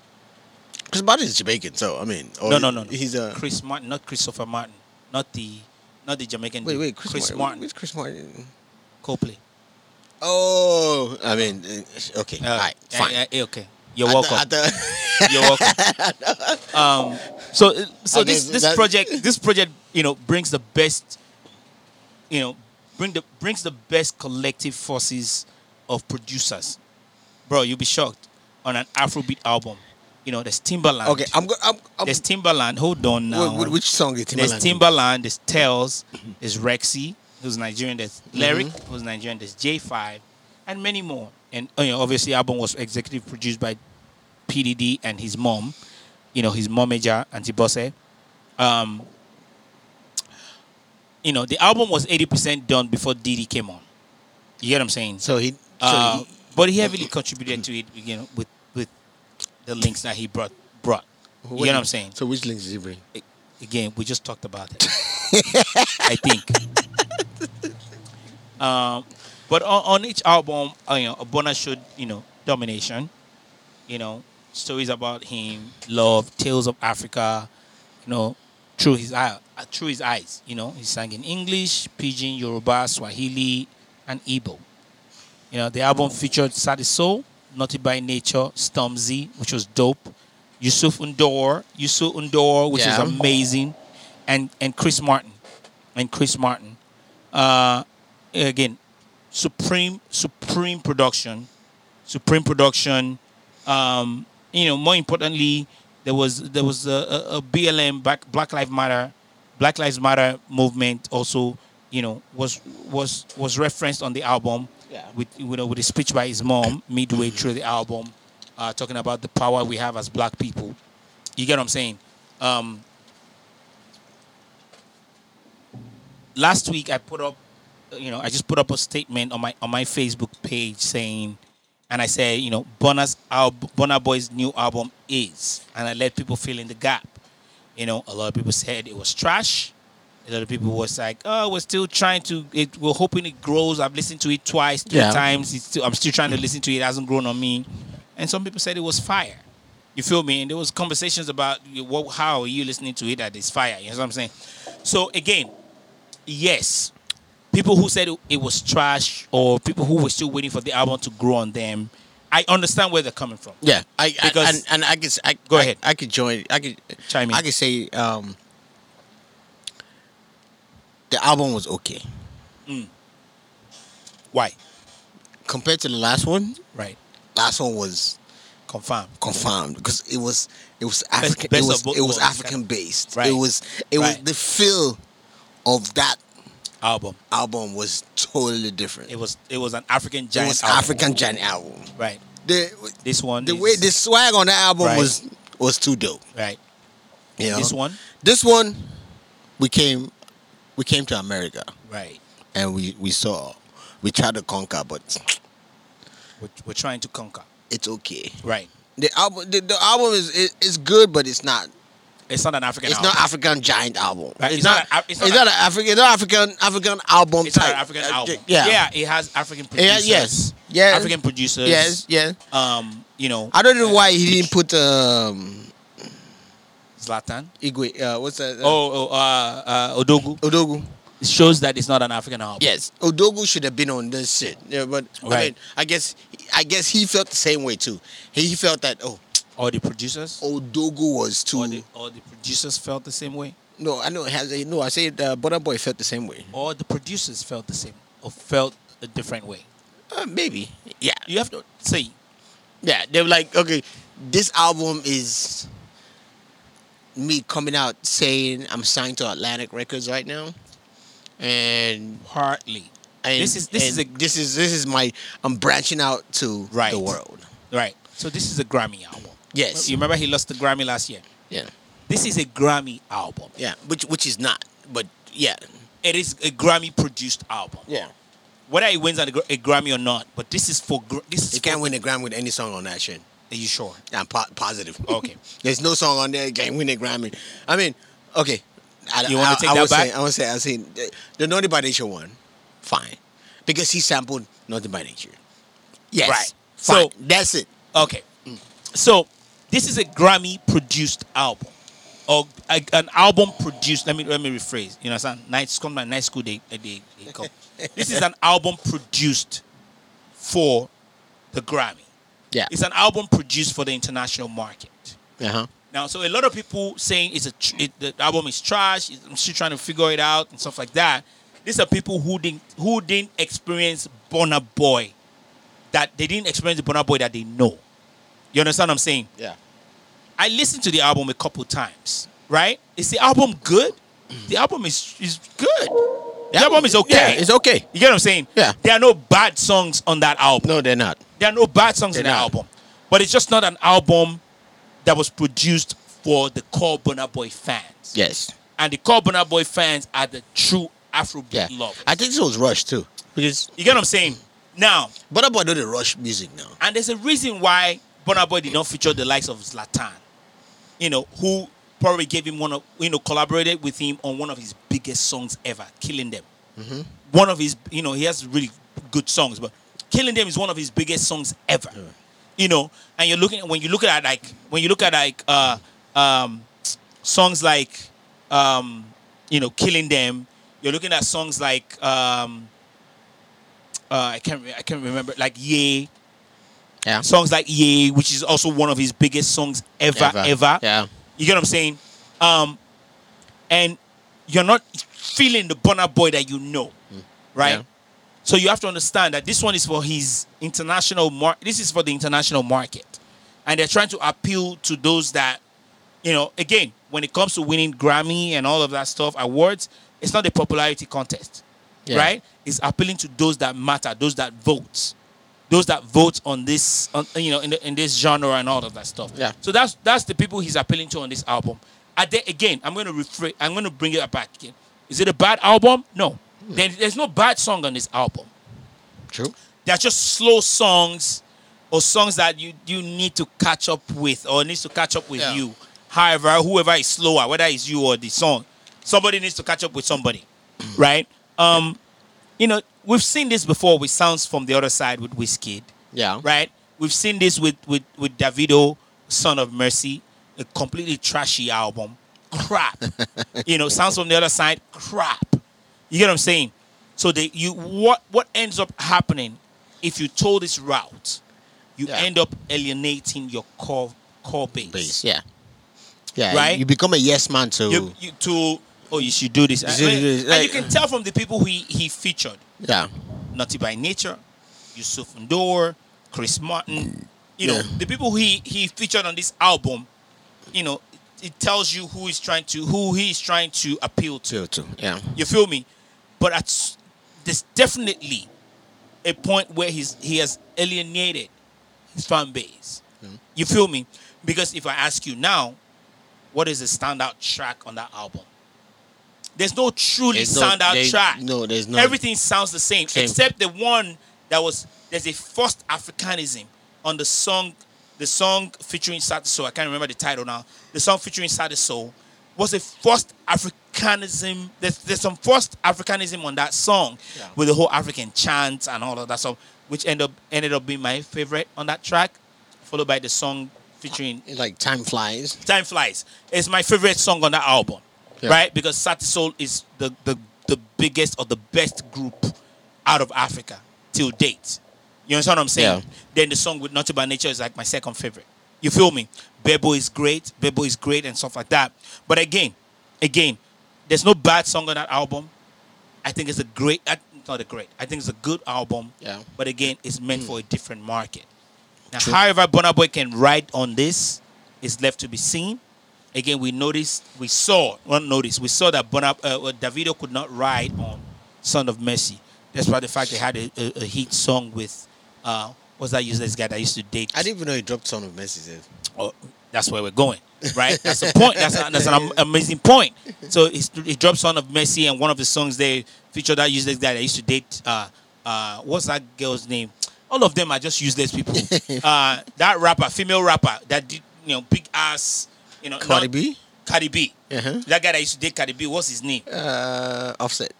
Chris Martin is Jamaican, so I mean.
No, no, no, no.
He's a.
Chris Martin, not Christopher Martin, not the, not the Jamaican.
wait, wait. Chris,
Chris
Martin.
Martin,
Chris Martin?
Coldplay.
Oh, I mean, uh, okay,
Uh,
all right, fine.
eh, eh, okay, you're welcome.
I thought-
You're welcome. um, so, uh, so
I
this this
that-
project, this project, you know, brings the best, you know, bring the brings the best collective forces of producers. Bro, you'll be shocked on an Afrobeat album. You know, there's Timbaland.
okay, I'm going. I'm. I'm
There's Timbaland. Hold on now.
wh- wh- which song is Timbaland?
There's Timbaland. There's Telz. There's Rexxie, who's Nigerian. There's Leriq,
Mm-hmm.
who's Nigerian. There's JAE5, and many more. And uh, you know, obviously, album was executive produced by PDD and his mom. You know, his momager Auntie Bose. Um, you know, the album was 80% done before Diddy came on. You get what I'm saying?
So he. So
Uh,
he
but he heavily contributed to it, you know, with the links that he brought brought. You
what
get
did-
what I'm saying?
So which links did he bring?
again, we just talked about it. I think. um, but on, on each album, uh, you know, Abona showed you know domination. You know, stories about him, love, tales of Africa. You know, through his eye, uh, through his eyes. You know, he sang in English, Pidgin, Yoruba, Swahili, and Igbo. You know, the album featured Sauti Sol, Naughty by Nature, Stormzy, which was dope. Youssou N'Dour, Youssou N'Dour, which
Yeah.
is amazing, and and Chris Martin, and Chris Martin. Uh, again, supreme supreme production, supreme production. Um, you know, more importantly, there was there was a, a, a BLM Black Black Lives Matter, Black Lives Matter movement also. You know, was was was referenced on the album
Yeah.
with you know with a speech by his mom midway through the album, uh, talking about the power we have as black people. You get what I'm saying? Um, last week I put up, you know, I just put up a statement on my on my Facebook page saying, and I said, you know, Burna's album, Burna Boy's new album is, and I let people fill in the gap. You know, a lot of people said it was trash. A lot of people was like, "Oh, we're still trying to. It, we're hoping it grows." I've listened to it twice, three
Yeah.
times. It's still, I'm still trying to listen to it. It hasn't grown on me. And some people said it was fire. You feel me? And there was conversations about what, how are you listening to it that is fire. You know what I'm saying? So again, yes, people who said it, was trash or people who were still waiting for the album to grow on them. I understand where they're coming from.
Yeah, I, I and, and I could I,
Go
I-
ahead.
I, could join. I could
Chime in.
I could say um, the album was okay mm.
Why?
compared to the last one.
Right.
Last one was
Confirmed.
confirmed because it was it was African.
best
it was it was African based.
Right.
It was it was the feel of that
Album.
album was totally different.
It was it was an African giant.
It was
album.
African giant album.
Right.
The
This one.
the
is-
way the swag on the album
Right.
was was too dope.
Right.
Know?
This one.
This one, we came, we came to America
Right.
and we we saw, we tried to conquer, but
We're, we're trying to conquer.
it's okay.
Right.
The album, the, the album is is is good, but it's not.
It's not an African
It's
album.
not African giant album.
Right,
It's,
it's
not.
not a- it's
It's
not
not, an African. It's not African African album
It's not
type.
an African
Uh,
album.
Yeah.
Yeah. It has African
Yeah,
producers.
yes. Yeah.
African producers.
Yes. Yeah.
Um. You know.
I don't know why he didn't put um
Zlatan.
Igwe. Uh, what's that? Uh,
Oh. oh uh. Uh. Odogu.
Odogu.
It shows that it's not an African album.
Yes, Odogu should have been on this shit. Yeah, but I
Right.
mean, I guess I guess he felt the same way too. He felt that oh,
all the producers.
Odogu was too.
Or the or the producers felt the same way.
no, I know it has. A, no, I said uh, Butter Boy felt the same way.
All the producers felt the same. Or felt a different way.
Uh, maybe. Yeah,
You have to say.
yeah. They were like, okay, this album is me coming out saying I'm signed to Atlantic Records right now, and
Partly.
and
This is- this is
and this is this is my I'm branching out to
Right.
the world.
Right. So this is a Grammy album.
Yes.
You remember he lost the Grammy last year.
Yeah,
This is a Grammy album.
yeah. Which which is not, but yeah,
It is a Grammy produced album.
yeah.
Whether he wins a, a Grammy or not, but this is for this is
You can't win a Grammy with any song on that shit.
Are you sure?
I'm po- positive.
Okay.
There's no song on there that can win a Grammy. I mean, okay. I,
You wanna
I,
take
I
that back?
Saying, I was saying, I saying, the, the Naughty by Nature one, fine, because he sampled Naughty by Nature. Yes,
Right.
Fine.
So-
that's it.
Okay. So this is a Grammy produced album. Or a, an album produced. Let me let me rephrase. You know, son, night come my night school day. They, they, they come. this is an album produced for the Grammy.
Yeah.
It's an album produced for the international market.
Uh huh.
Now, so a lot of people saying it's a tr- it, the album is trash. I'm still trying to figure it out and stuff like that. These are people who didn't who didn't experience Burna Boy, that they didn't experience the Burna Boy that they know. You understand what I'm saying?
Yeah.
I listened to the album a couple times. Right? Is the album good? The album is is good. The album is okay.
Yeah, it's okay.
You get what I'm saying?
Yeah.
There are no bad songs on that album.
No, they're not.
There are no bad songs in
They're
the
not.
album. But it's just not an album that was produced for the core Burna Boy fans.
Yes.
And the core Burna Boy fans are the true Afrobeat
Yeah.
lovers.
I think this was Rush too, because
you get what I'm saying? Now,
Butter Boy do the Rush music now.
and there's a reason why Burna Boy did not feature the likes of Zlatan, you know, who probably gave him one of, you know, collaborated with him on one of his biggest songs ever, Killing Them. One of his, you know, he has really good songs, but Killing Them is one of his biggest songs ever. You know, and you're looking when you look at like when you look at like uh um songs like um you know Killing Them, you're looking at songs like um uh, I can't I can't remember like Yay
Yeah.
songs like Yay, which is also one of his biggest songs ever, ever.
Yeah.
You get what I'm saying? Um, and you're not feeling the Burna Boy that you know, right?
Yeah.
So you have to understand that this one is for his international mar- This is for the international market, and they're trying to appeal to those that, you know, again, when it comes to winning Grammy and all of that stuff, awards, it's not a popularity contest,
Yeah.
right? It's appealing to those that matter, those that vote those that vote on this, on, you know, in, the, in this genre and all of that stuff.
Yeah.
So that's that's the people he's appealing to on this album. Are they, again, I'm going to rephrase. I'm going to bring it back again. Is it a bad album? No. There- there's no bad song on this album.
True.
They're just slow songs or songs that you you need to catch up with or needs to catch up with
Yeah.
you. However, whoever is slower, whether it's you or the song, somebody needs to catch up with somebody, right? Um, you know, we've seen this before with sounds from the other side with Wizkid,
Yeah.
right? We've seen this with with with Davido, Son of Mercy, a completely trashy album, crap. you know, sounds from the other side, crap. You get what I'm saying? So they you what what ends up happening if you told this route, you
Yeah.
end up alienating your core core base.
Base, yeah. Yeah,
Right?
you become a yes man to
You, you to oh you should do this.
You should do this,
and you can tell from the people he he featured.
yeah.
Naughty by Nature, Youssou N'Dour, Chris Martin. You know,
Yeah.
the people he he featured on this album, you know, it tells you who he's trying to who he's trying to appeal to.
Too. Yeah.
You feel me? But at, there's definitely a point where he's he has alienated his fan base. You feel me? Because if I ask you now, what is the standout track on that album? There's no truly
There's no-
standout
there-
track.
no, there's no-
Everything sounds the same,
Same.
except the one that was there's a forced Africanism on the song, the song featuring Sauti Sol. I can't remember the title now. The song featuring Sauti Sol was a forced Africanism. There's, there's some forced Africanism on that song
Yeah.
with the whole African chant and all of that stuff, which ended up ended up being my favorite on that track, followed by the song featuring
like time flies.
Time Flies. It's my favorite song on that album,
Yeah.
right? Because Sauti Sol is the, the the biggest or the best group out of Africa till date. You understand what I'm saying?
Yeah.
Then the song with Naughty by Nature is like my second favorite. You feel me? Bebo is great. Bebo is great and stuff like that. But again, again, there's no bad song on that album. I think it's a great, uh, not a great. I think it's a good album.
Yeah.
But again, it's meant for a different market. Now, however, Burna Boy can ride on this is left to be seen. Again, we noticed, we saw, not noticed, we saw that Burna, uh, uh, Davido could not ride on Son of Mercy. Despite the fact they had a, a, a hit song with, uh, what's that useless guy that used to date?
I didn't even know he dropped Son of Messages.
Oh, that's where we're going, right? That's the point. That's, a, that's an amazing point. So he dropped Son of Mercy, and one of the songs they featured that useless guy that used to date. Uh, uh, what's that girl's name? All of them are just useless people. uh, that rapper, female rapper, that did you know big ass, you know,
Cardi B?
Cardi B.
Uh-huh.
That guy that used to date Cardi B. What's his name?
Uh, offset.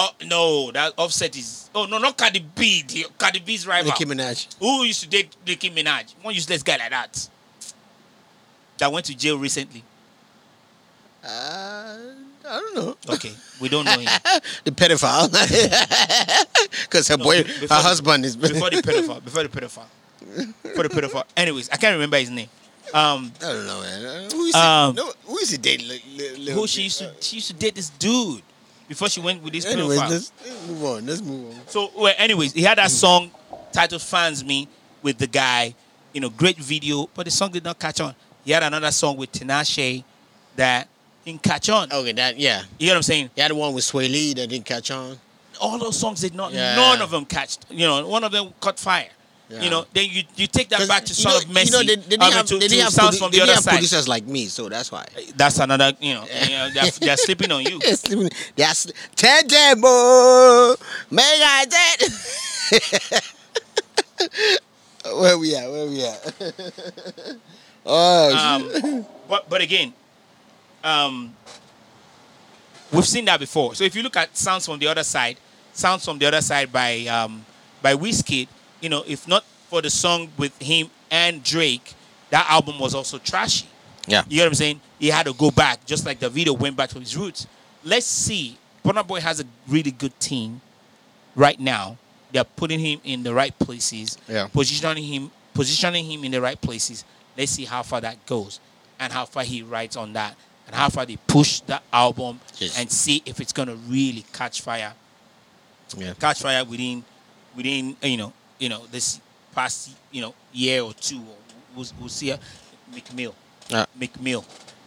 Oh no, that Offset is. Oh no, not Cardi B. The, Cardi B's rival.
Nicki Minaj.
Who used to date Nicki Minaj? One useless guy like that. That went to jail recently.
Uh, I don't know.
Okay, we don't know him.
the pedophile. Because her
No,
boy, her
the-
husband is.
Before the pedophile. Before the pedophile. Before the pedophile. Anyways, I can't remember his name. Um,
I don't know, man. Who is
Um?
No, who is he dating? Li- li- li-
who she used to she used to date this dude before she went with this
Anyways,
pedophile.
let's, let's move on. Let's move on.
So, well, anyways, he had that song titled "Fans Mi" with the guy. You know, great video, but the song did not catch on. He had another song with Tinashe that didn't catch on.
Okay, that yeah.
You know what I'm saying?
He had one with Swae Lee that didn't catch on.
all those songs did not
Yeah.
none of them catched you know one of them caught fire
Yeah.
you know then you you take that back to
you know,
of Mercy
You know, they, they didn't
I mean,
have,
to,
they didn't have, produ-
from
they
the
didn't
other
have
side
producers like me, so that's why.
that's another you know yeah, they're, they're sleeping on you
they are sl- may I dead. Where we at? Where we at? oh,
um, but but again um we've seen that before so if you look at sounds from the other side sounds from the other side by um by Wizkid you know if not for the song with him and Drake that album was also trashy
yeah.
You know what I'm saying? He had to go back, just like the video went back to his roots. Let's see. Burna Boy has a really good team right now. They're putting him in the right places,
Yeah.
positioning him, positioning him in the right places. Let's see how far that goes, and how far he writes on that, and how far they push the album,
Yes.
and see if it's gonna really catch fire
Yeah.
catch fire within within you know you know this past you know year or two. We'll, we'll see. uh, Meek Mill,
Uh,
Meek Mill,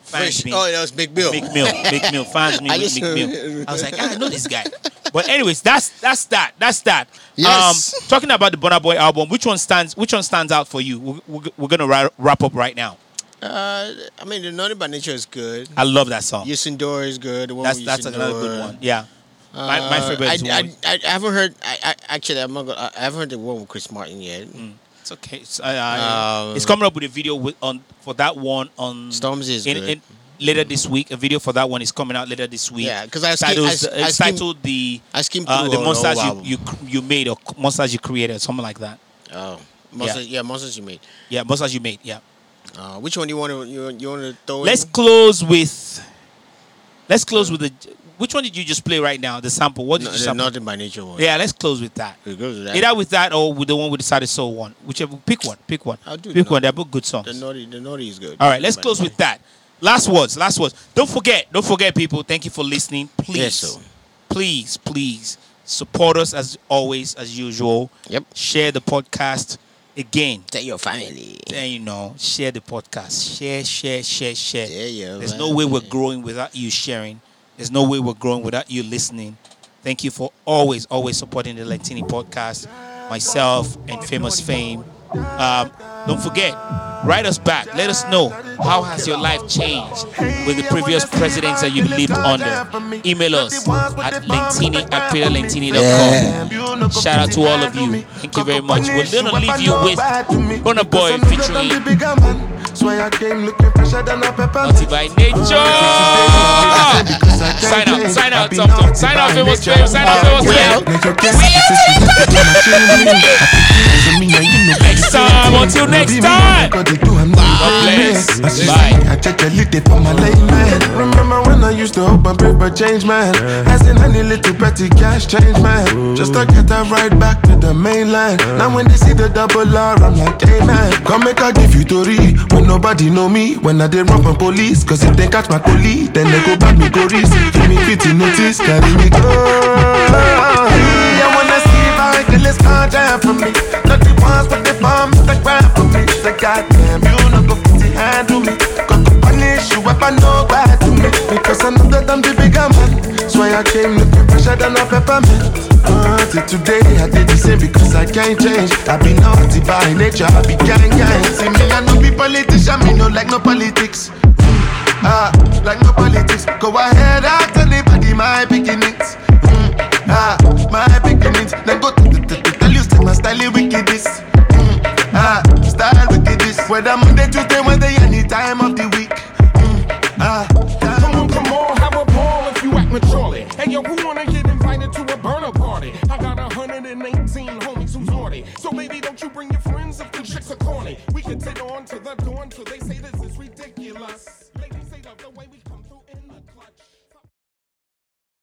fans
Fresh.
me.
Oh, that was Big Bill.
Meek Mill, McMill, fans me
I
with
Meek
Mill. I was like, "Ah, I know this guy. But anyways, that's that's that. That's that.
Yes.
Um, talking about the Burna Boy album, which one stands? Which one stands out for you? We're, we're, we're gonna wrap, wrap up right now.
Uh, I mean, the Naughty by Nature is good.
I love that song.
Youssou N'Dour is good. The one
That's
with
that's another good one. Yeah, my, my
Uh,
favorite is
I,
one.
I, I, I haven't heard. I, I actually, I'm not gonna, I haven't heard the one with Chris Martin yet.
It's okay. It's, uh, uh,
Um,
it's coming up with a video with, on for that one on
Stormzy is
in,
good.
in- later this week. A video for that one is coming out later this week.
Yeah, because I skim-
Titles-
I s- I
it's
skim-
titled the
I skimmed
uh,
through
the
all
monsters you, you you made or c- monsters you created, something like that.
Oh, monsters, yeah. monsters you made.
Yeah, monsters you made. Yeah.
Uh, which one do you want to you, you want to throw?
Let's
in?
close with. Let's close with the. Which one did you just play right now? The sample. What did
No,
you sample?
nothing by nature one.
Yeah, let's close with that.
We go to that.
Either with that or with the one with the Sauti Sol one. Whichever. Pick one. Pick one.
I'll do
Pick one. They're both good songs.
The naughty, the naughty is good.
All right, let's close with that. Last words. Last words. Don't forget. Don't forget, people. Thank you for listening. Please,
Yes,
please, please support us as always, as usual.
Yep.
Share the podcast again.
Tell your family.
Then you know, share the podcast. Share, share, share, share. There's
man.
no way we're growing without you sharing. There's no way we're growing without you listening. Thank you for always, always supporting the Lentini podcast, myself and Famous Fame. Um, don't forget, write us back. Let us know how has your life changed with the previous presidents that you lived under. Email us at lentini at peterlentini.com. Shout out to all of you. Thank you very much. We're gonna leave you with Burna Boy featuring Naughty by Nature. Sign out, sign out, Tom Tom. Sign out, famous fame. Sign out, famous fame. Next time, until next time. God bless. Bye.
I check a little for my late man. Remember when I used to hope and pray for change, man? As in any little petty cash change, man. Just to get that right back to the mainland. Now when they see the double R, I'm like, hey man, come make I give you Tori. When nobody know me, when I did run from police. Cause if they catch my collie, then they go back me go risk. Give me 50 notice, carry me go. Yeah, wanna see if I can let's for me. Not the that for me. Say, goddamn, you no go fit handle me. Got to punish you if I know bad to me. Because I know that I'm the bigger man. So I came looking fresher than a peppermint. Uh, till today I did the same because I can't change. I be naughty by nature, I be gang gang. See me, I no be politician, me no like no politics. Ah, like no politics. Go ahead, ask anybody my beginnings. Mm, ah, my beginnings. Then go to the, my style is wickedness. Mm, ah, style wickedness. Whether Monday, Tuesday, Wednesday, any time of the week. Mm, ah,
Come on, come on, have a ball if you act maturely. Hey yo, who wanna get invited to a burner party? I got 118 homies who's naughty. So baby, don't you bring your friends if the chicks are corny. We can take on to the dawn till they say this is ridiculous.